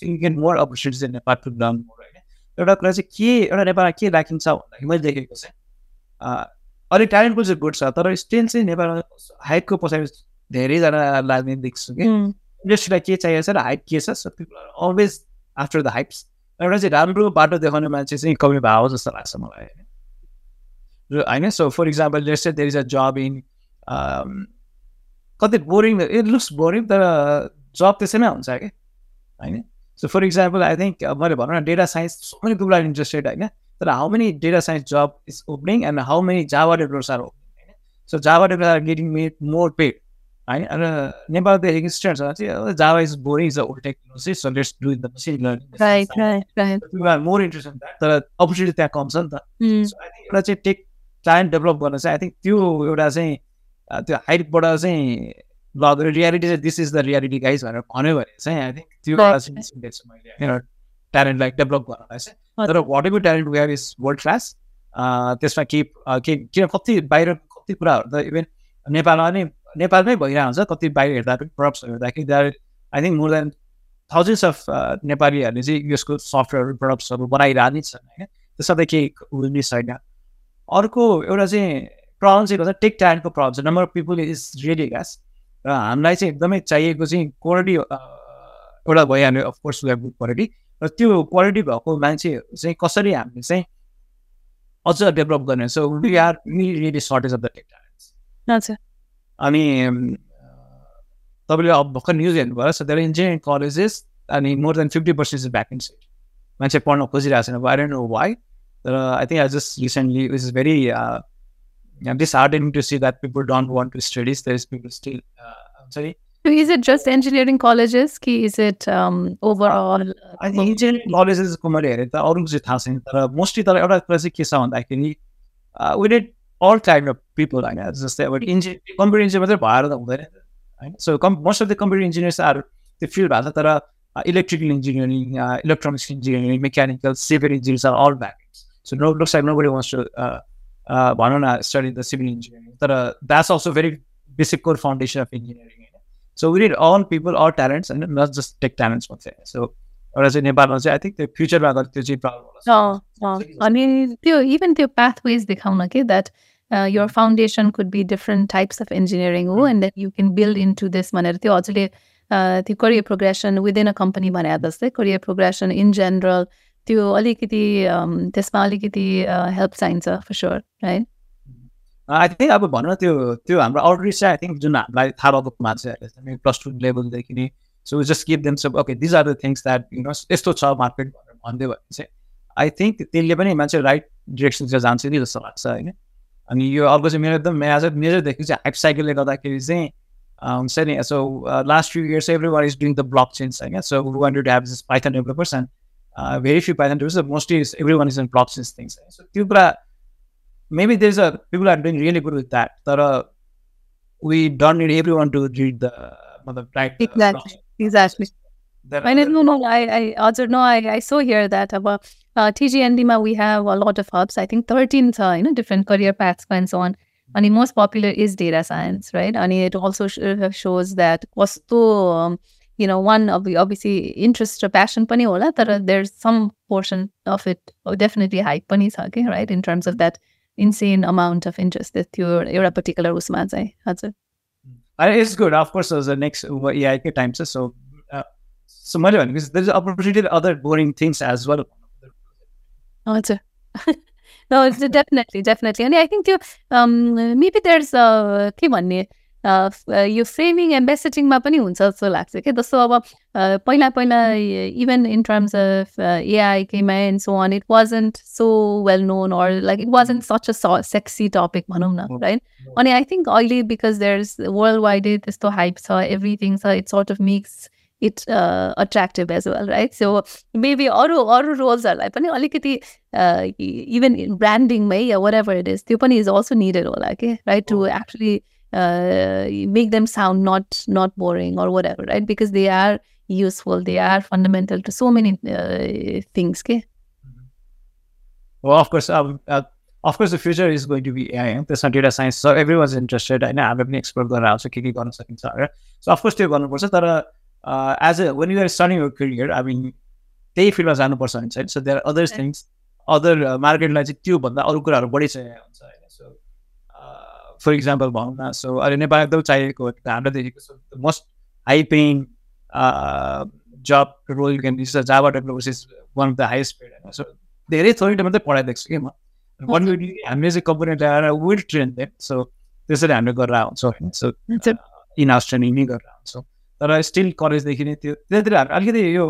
you can more opportunities in Nepal to learn more होइन एउटा कुरा चाहिँ के एउटा नेपालमा के राखिन्छ भन्दाखेरि मैले देखेको चाहिँ अलिक ट्यालेन्टको चाहिँ गुड छ तर स्टिल चाहिँ नेपालमा हाइटको पछाडि धेरैजना लाग्ने देख्छु कि इन्डस्ट्रीलाई के चाहिएको छ र हाइट के छ so people are always after the heights एउटा चाहिँ राम्रो बाटो देखाउने मान्छे चाहिँ कवि भाव जस्तो लाग्छ मलाई होइन so for example let's there is a job in कति बोरिङ इट लुक्स बोरिङ तर जब त्यसै नै हुन्छ कि होइन so for example I think मैले भनौँ न data science so many people are interested होइन तर how many data science job is opening and how many Java developers are opening? So Java developers are getting made more paid. होइन नेपालको student छ चाहिँ Java is boring is old technology so let's do in the machine learning more interest तर opportunity त्यहाँ कम छ नि त सो एउटा चाहिँ टेक क्लाइन्ट डेभलप गर्न चाहिँ आई थिङ्क त्यो एउटा चाहिँ त्यो हाइटबाट चाहिँ ल रियालिटी चाहिँ this is the reality guys भनेर भन्यो भने चाहिँ आई थिङ्क त्यो मैले ट्यालेन्टलाई डेभलप गर्नलाई चाहिँ। तर whatever talent we have is world class त्यसमा के के किन कति बाहिर कति कुराहरू त इभन नेपालमा नै नेपालमै भइरहेको हुन्छ कति बाहिर हेर्दा पनि प्रडक्ट्सहरू हेर्दाखेरि that I think more than thousands of नेपालीहरूले चाहिँ यसको सफ्टवेयर प्रडक्ट्सहरू बनाइरहने छन् होइन? त्यसमा त केही उयो छैन। अर्को एउटा चाहिँ प्रब्लम चाहिँ गर्दा टेक ट्यालेन्टको प्रब्लम छ number of people is really gas र हामीलाई चाहिँ एकदमै चाहिएको चाहिँ क्वालिटी एउटा भइहाल्यो अफकोर्स गुड क्वालिटी र त्यो क्वालिटी भएको मान्छेहरू चाहिँ कसरी हामीले चाहिँ अझ डेभलप गर्ने? So we are really shortage of the tech talents अनि तपाईँले अब भर्खर न्युज हेर्नुभयो सो धेरै इन्जिनियरिङ कलेजेस अनि more than fifty percent is vacancy मान्छे पढ्न खोजिरहेको छैन आई डोन्ट नो वाइ तर I think I just recently is very disheartening to see that people don't want to studies there is people still हुन्छ नि So is it just engineering colleges? Ki is it um, overall? Uh, I think engineering colleges को मैले हेरेँ त अरू चाहिँ थाहा छैन तर मोस्टली तर एउटा कुरा चाहिँ के छ भन्दाखेरि we did all kind of people होइन जस्तै अब इन्जिनियर कम्प्युटर इन्जिनियर मात्रै भएर त हुँदैन होइन so come most of the computer engineers are त्यो फिल्ड भएको छ तर electrical engineering electronics engineering mechanical civil engineers are all vacant so no looks like nobody wants to भनौँ न स्टडी द सिभिल इन्जिनियरिङ तर that's also very basic core foundation of engineering so we need all people all talents होइन not just tech talents मात्रै so एउटा चाहिँ नेपालमा चाहिँ I think त्यो फ्युचरमा अगाडि त्यो चाहिँ प्रब्लम अनि त्यो इभन त्यो पाथवेज देखाउन कि that your foundation could be different types of engineering. हो and then you can build into this भनेर त्यो हजुरले त्यो career progression within a company भने जस्तै करियर प्रोग्रेसन इन जेनरल त्यो अलिकति त्यसमा अलिकति हेल्प चाहिन्छ for sure right I think अब भनौँ न त्यो त्यो हाम्रो आउटरिच चाहिँ आई थिङ्क जुन हामीलाई थाहा भएको मान्छेहरूले प्लस टू लेभलदेखि नै so just give them some okay these are the things that you know यस्तो छ मार्केट भनेर भनिदियो भने चाहिँ आई थिङ्क त्यसले पनि मान्छे राइट डिरेक्सनतिर जान्छ कि जस्तो लाग्छ होइन? अनि यो अर्को चाहिँ मेरो एकदम मेजर मेजरदेखि चाहिँ हाइप साइकलले गर्दाखेरि चाहिँ हुन्छ नि so last few years every one is doing the blockchain होइन so one to have Python developers and uh, very few Python developers. Mostly is, everyone is in blobs and things. So people maybe there's a people are doing really good with that. There uh, are we don't need everyone to read the uh, mother right uh, exactly blocks. exactly. I didn't know. No, I, I also know. I, I saw here that about uh, TG and Dima, we have a lot of hubs. I think 13, uh, you know, different career paths and so on. And the most popular is data science, right? And it also sh- shows that costo um, you know one of the obviously interest or passion pani hola, there's some portion of it oh, definitely hype pani right? In terms of that insane amount of interest that your your particular उसमा चाहिँ हजुर it's good of course next एआईकै time छ so so मैले भनेपछि there is opportunity other boring things as well हजुर No, it's definitely, definitely. And I think too, um, maybe there's a के भन्ने यो फ्रेमिङ एन्ड मेसेजिङमा पनि हुन्छ जस्तो लाग्छ क्या जस्तो अब पहिला पहिला even in terms of AI केमा and so on it wasn't so well known or like it wasn't such a sexy topic भनौँ न राइट अनि आई थिङ्क अहिले बिकज देयर इज वर्ल्ड वाइडै त्यस्तो हाइप छ एभ्रिथिङ छ it's sort of mix it attractive as well right so maybe अरू अरू रोल्सहरूलाई पनि अलिकति इभन ब्रान्डिङमै या वाट एभर इट इज त्यो पनि इज अल्सो निडेड होला कि right to actually make them sound not not boring or whatever right because they are useful they are fundamental to so many uh, things okay? well of course um, uh, of course the future is going to be AI there's not data science so everyone's interested. होइन हामी पनि explore गरेर आउँछ के के गर्न सकिन्छ होइन सो अफकोर्स त्यो गर्नुपर्छ तर as uh when you're starting your career I mean त्यही फिल्डमा जानुपर्छ भने चाहिँ so there are other things other मार्केटलाई चाहिँ त्योभन्दा अरू कुराहरू बढी चाहिएको हुन्छ होइन सो फर इक्जाम्पल भनौँ न सो अहिले नेपाल एकदम चाहिएको हाम्रो देखेको so most high paying job role you can is Java developers is one of the highest paid होइन सो धेरै थोरै मात्रै पढाइदिएको छु कि म वान हामीले चाहिँ कम्पनी ल्याएर विल ट्रेन देम सो त्यसरी हामीले गरेर आउँछौँ होइन सो इन हाउस ट्रेनिङ नै गरेर आउँछौँ तर स्टिल कलेजदेखि नै त्यो त्यतातिर अलिकति यो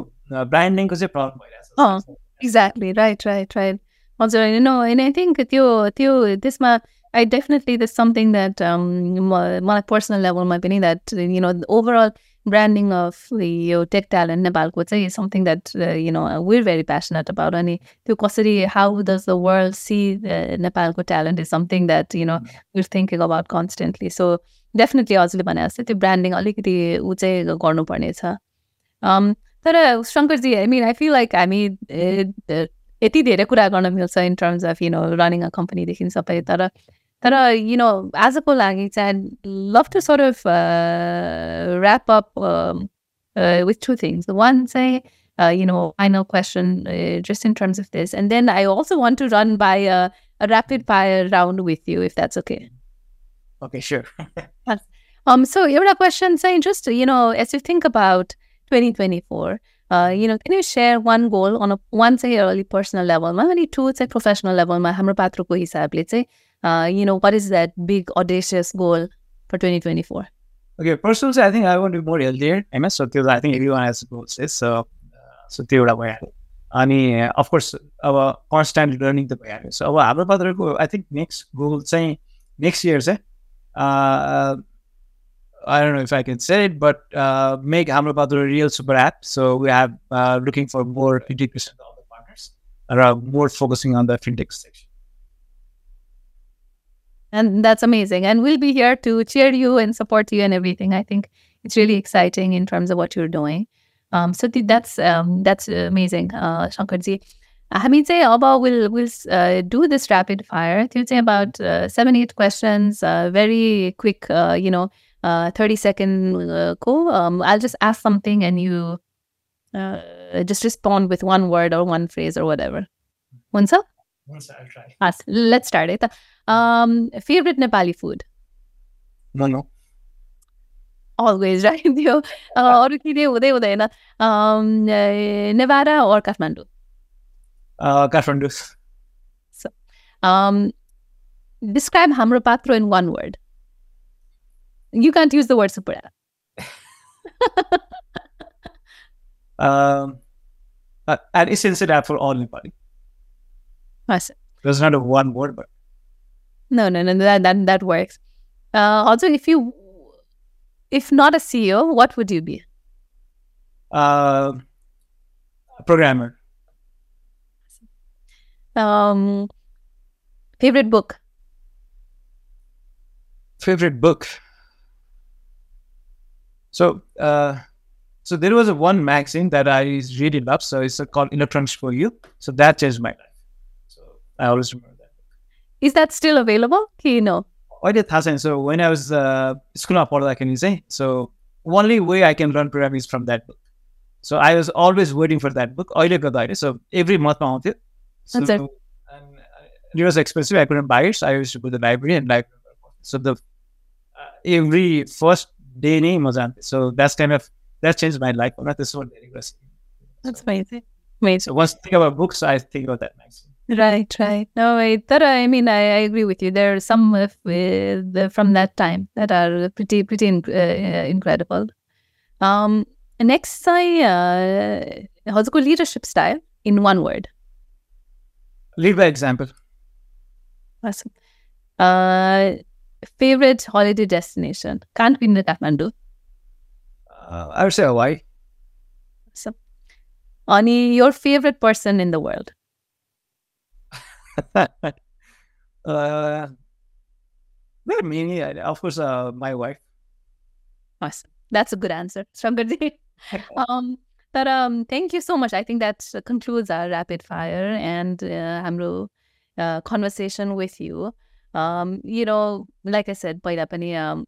ब्रान्डिङको चाहिँ प्रब्लम भइरहेको छ एक्ज्याक्टली राइट राइट राइट हजुर नो एन्ड आई थिङ्क त्यो त्यो त्यसमा I definitely this something that मलाई पर्सनल लेभलमा पनि that you know overall branding of यो टेक ट्यालेन्ट नेपालको चाहिँ something that you know we're very passionate about अनि त्यो कसरी how does the world see नेपालको talent is something that you know we're thinking about constantly so definitely हजुरले भने जस्तै त्यो ब्रान्डिङ अलिकति ऊ चाहिँ गर्नुपर्ने छ तर Shankarji I mean I feel like हामी यति धेरै कुरा गर्न मिल्छ in terms of you know running a कम्पनीदेखि सबै तर तर यु नो आजको लागि चाहिँ love to sort of wrap up with two things one चाहिँ uh, you know, final question uh, just in terms of this. And then I also want to run by a, a rapid fire round with you, if that's okay. Okay, sure. um, so your question saying just you know, as you think about 2024, uh, you know, can you share one goal on a one say early personal level, maybe two say professional level, my hamro patro ko hisab say, uh, you know, what is that big audacious goal for 2024? Okay, personally, I think I want to be more healthier. MS, so I think everyone has goals. So, uh, so त्यो एउटा भइहाल्यो अनि of course अब constant learning त भइहाल्यो so अब हाम्रो पात्रको आई थिङ्क नेक्स्ट गोल चाहिँ नेक्स्ट इयर चाहिँ uh, I don't know if I can say it, but uh, make Hamrapatra a real super app. So we have uh, looking for more integration with all the partners and more focusing on the fintech section. And that's amazing. And we'll be here to cheer you and support you and everything. I think it's really exciting in terms of what you're doing. Um, so that's um, that's amazing, uh, Shankarji. हामी चाहिँ अब will will do this rapid fire त्यो चाहिँ about seven eight questions very quick you know thirty सेकेन्डको I just ask something and you just respond with one word or one phrase or whatever. हुन्छ I'll try. Let's start it. Um, favorite Nepali food? No, no. Always, <laughs> right? Yo, uh, or na. Um, uh, Nevada or Kathmandu? Uh, Kathmandu. So, um, describe Hamrapatro in one word. You can't use the word Supura. <laughs> um, uh, an essential app for all Nepali. Awesome. There's not a one word, but no, no, no, that that that works. Uh, also, if you, if not a CEO, what would you be? Uh, a programmer. Um, favorite book? Favorite book? So, uh, so there was a one magazine that I really love. So it's called Electronics for You. So that changed my life. I always remember that. Is that still available? Do you know? Why it hasn't. So when I was uh, school of I can say. So only way I can learn programming is from that book. So I was always waiting for that book. So every month I wanted. That's it. And uh, it was expensive. I couldn't buy it. So I used to go to the library and like. So the uh, every first day name was on. So that's kind of that changed my life. Not this one. That's amazing. Amazing. So once I think about books, I think about that. Magazine. Right, right. No, I, that I mean, I, I agree with you. There are some uh, from that time that are pretty, pretty uh, uh, incredible. Um, next, I uh, Hozuko leadership style in one word. Lead by example. Awesome. Uh, favorite holiday destination? Can't be in Kathmandu. Uh, I would say Hawaii. Awesome. Ani, your favorite person in the world? <laughs> uh, well, mainly, of course, uh, my wife. Awesome. That's a good answer, <laughs> Shankarji. <laughs> um, but um, thank you so much. I think that concludes our rapid fire and uh, uh, conversation with you. Um, you know, like I said, Pailapani, um,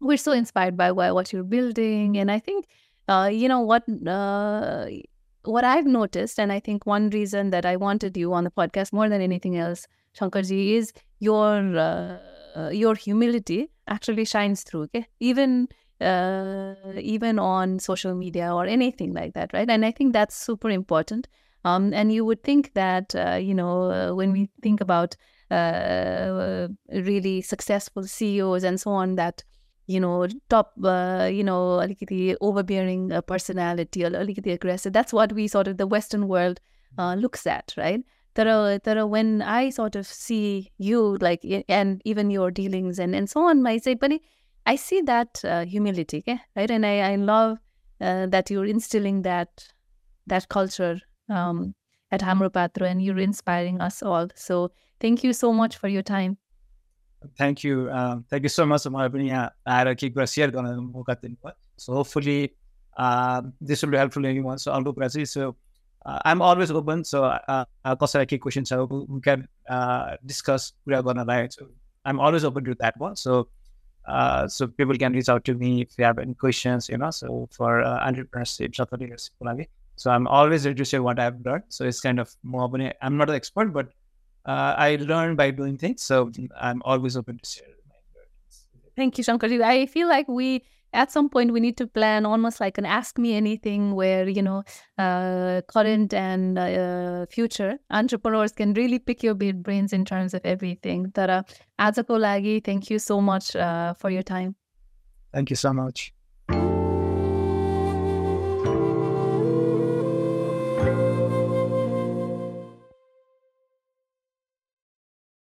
we're so inspired by what you're building. And I think, uh, you know, what uh, what I've noticed, and I think one reason that I wanted you on the podcast more than anything else, Shankarji, is your uh, uh, your humility actually shines through. Okay, even uh, even on social media or anything like that, right? And I think that's super important. Um, and you would think that uh, you know uh, when we think about uh, really successful CEOs and so on, that you know, top, uh, you know, the overbearing uh, personality, or the aggressive. That's what we sort of, the Western world uh, looks at, right? That when I sort of see you, like, and even your dealings and, and so on, I say, but I see that uh, humility, okay? right? And I, I love uh, that you're instilling that that culture um, at Hamro Patro and you're inspiring us all. So thank you so much for your time. Thank you. Um, thank you so much, Marabini. I uh, a key So hopefully uh, this will be helpful to anyone. So I'll do Brazil. So uh, I'm always open. So uh, I'll post a key question so we can uh, discuss we are gonna write. So I'm always open to that one. So uh, so people can reach out to me if they have any questions, you know, so for uh, entrepreneurship, so I'm always interested in what I've learned. So it's kind of more, I'm not an expert, but uh, I learn by doing things. So I'm always open to share my learnings. Thank you, Shankar. I feel like we at some point we need to plan almost like an ask me anything where you know uh, current and uh, future entrepreneurs can really pick your brains in terms of everything tara azako lagi thank you so much uh, for your time thank you so much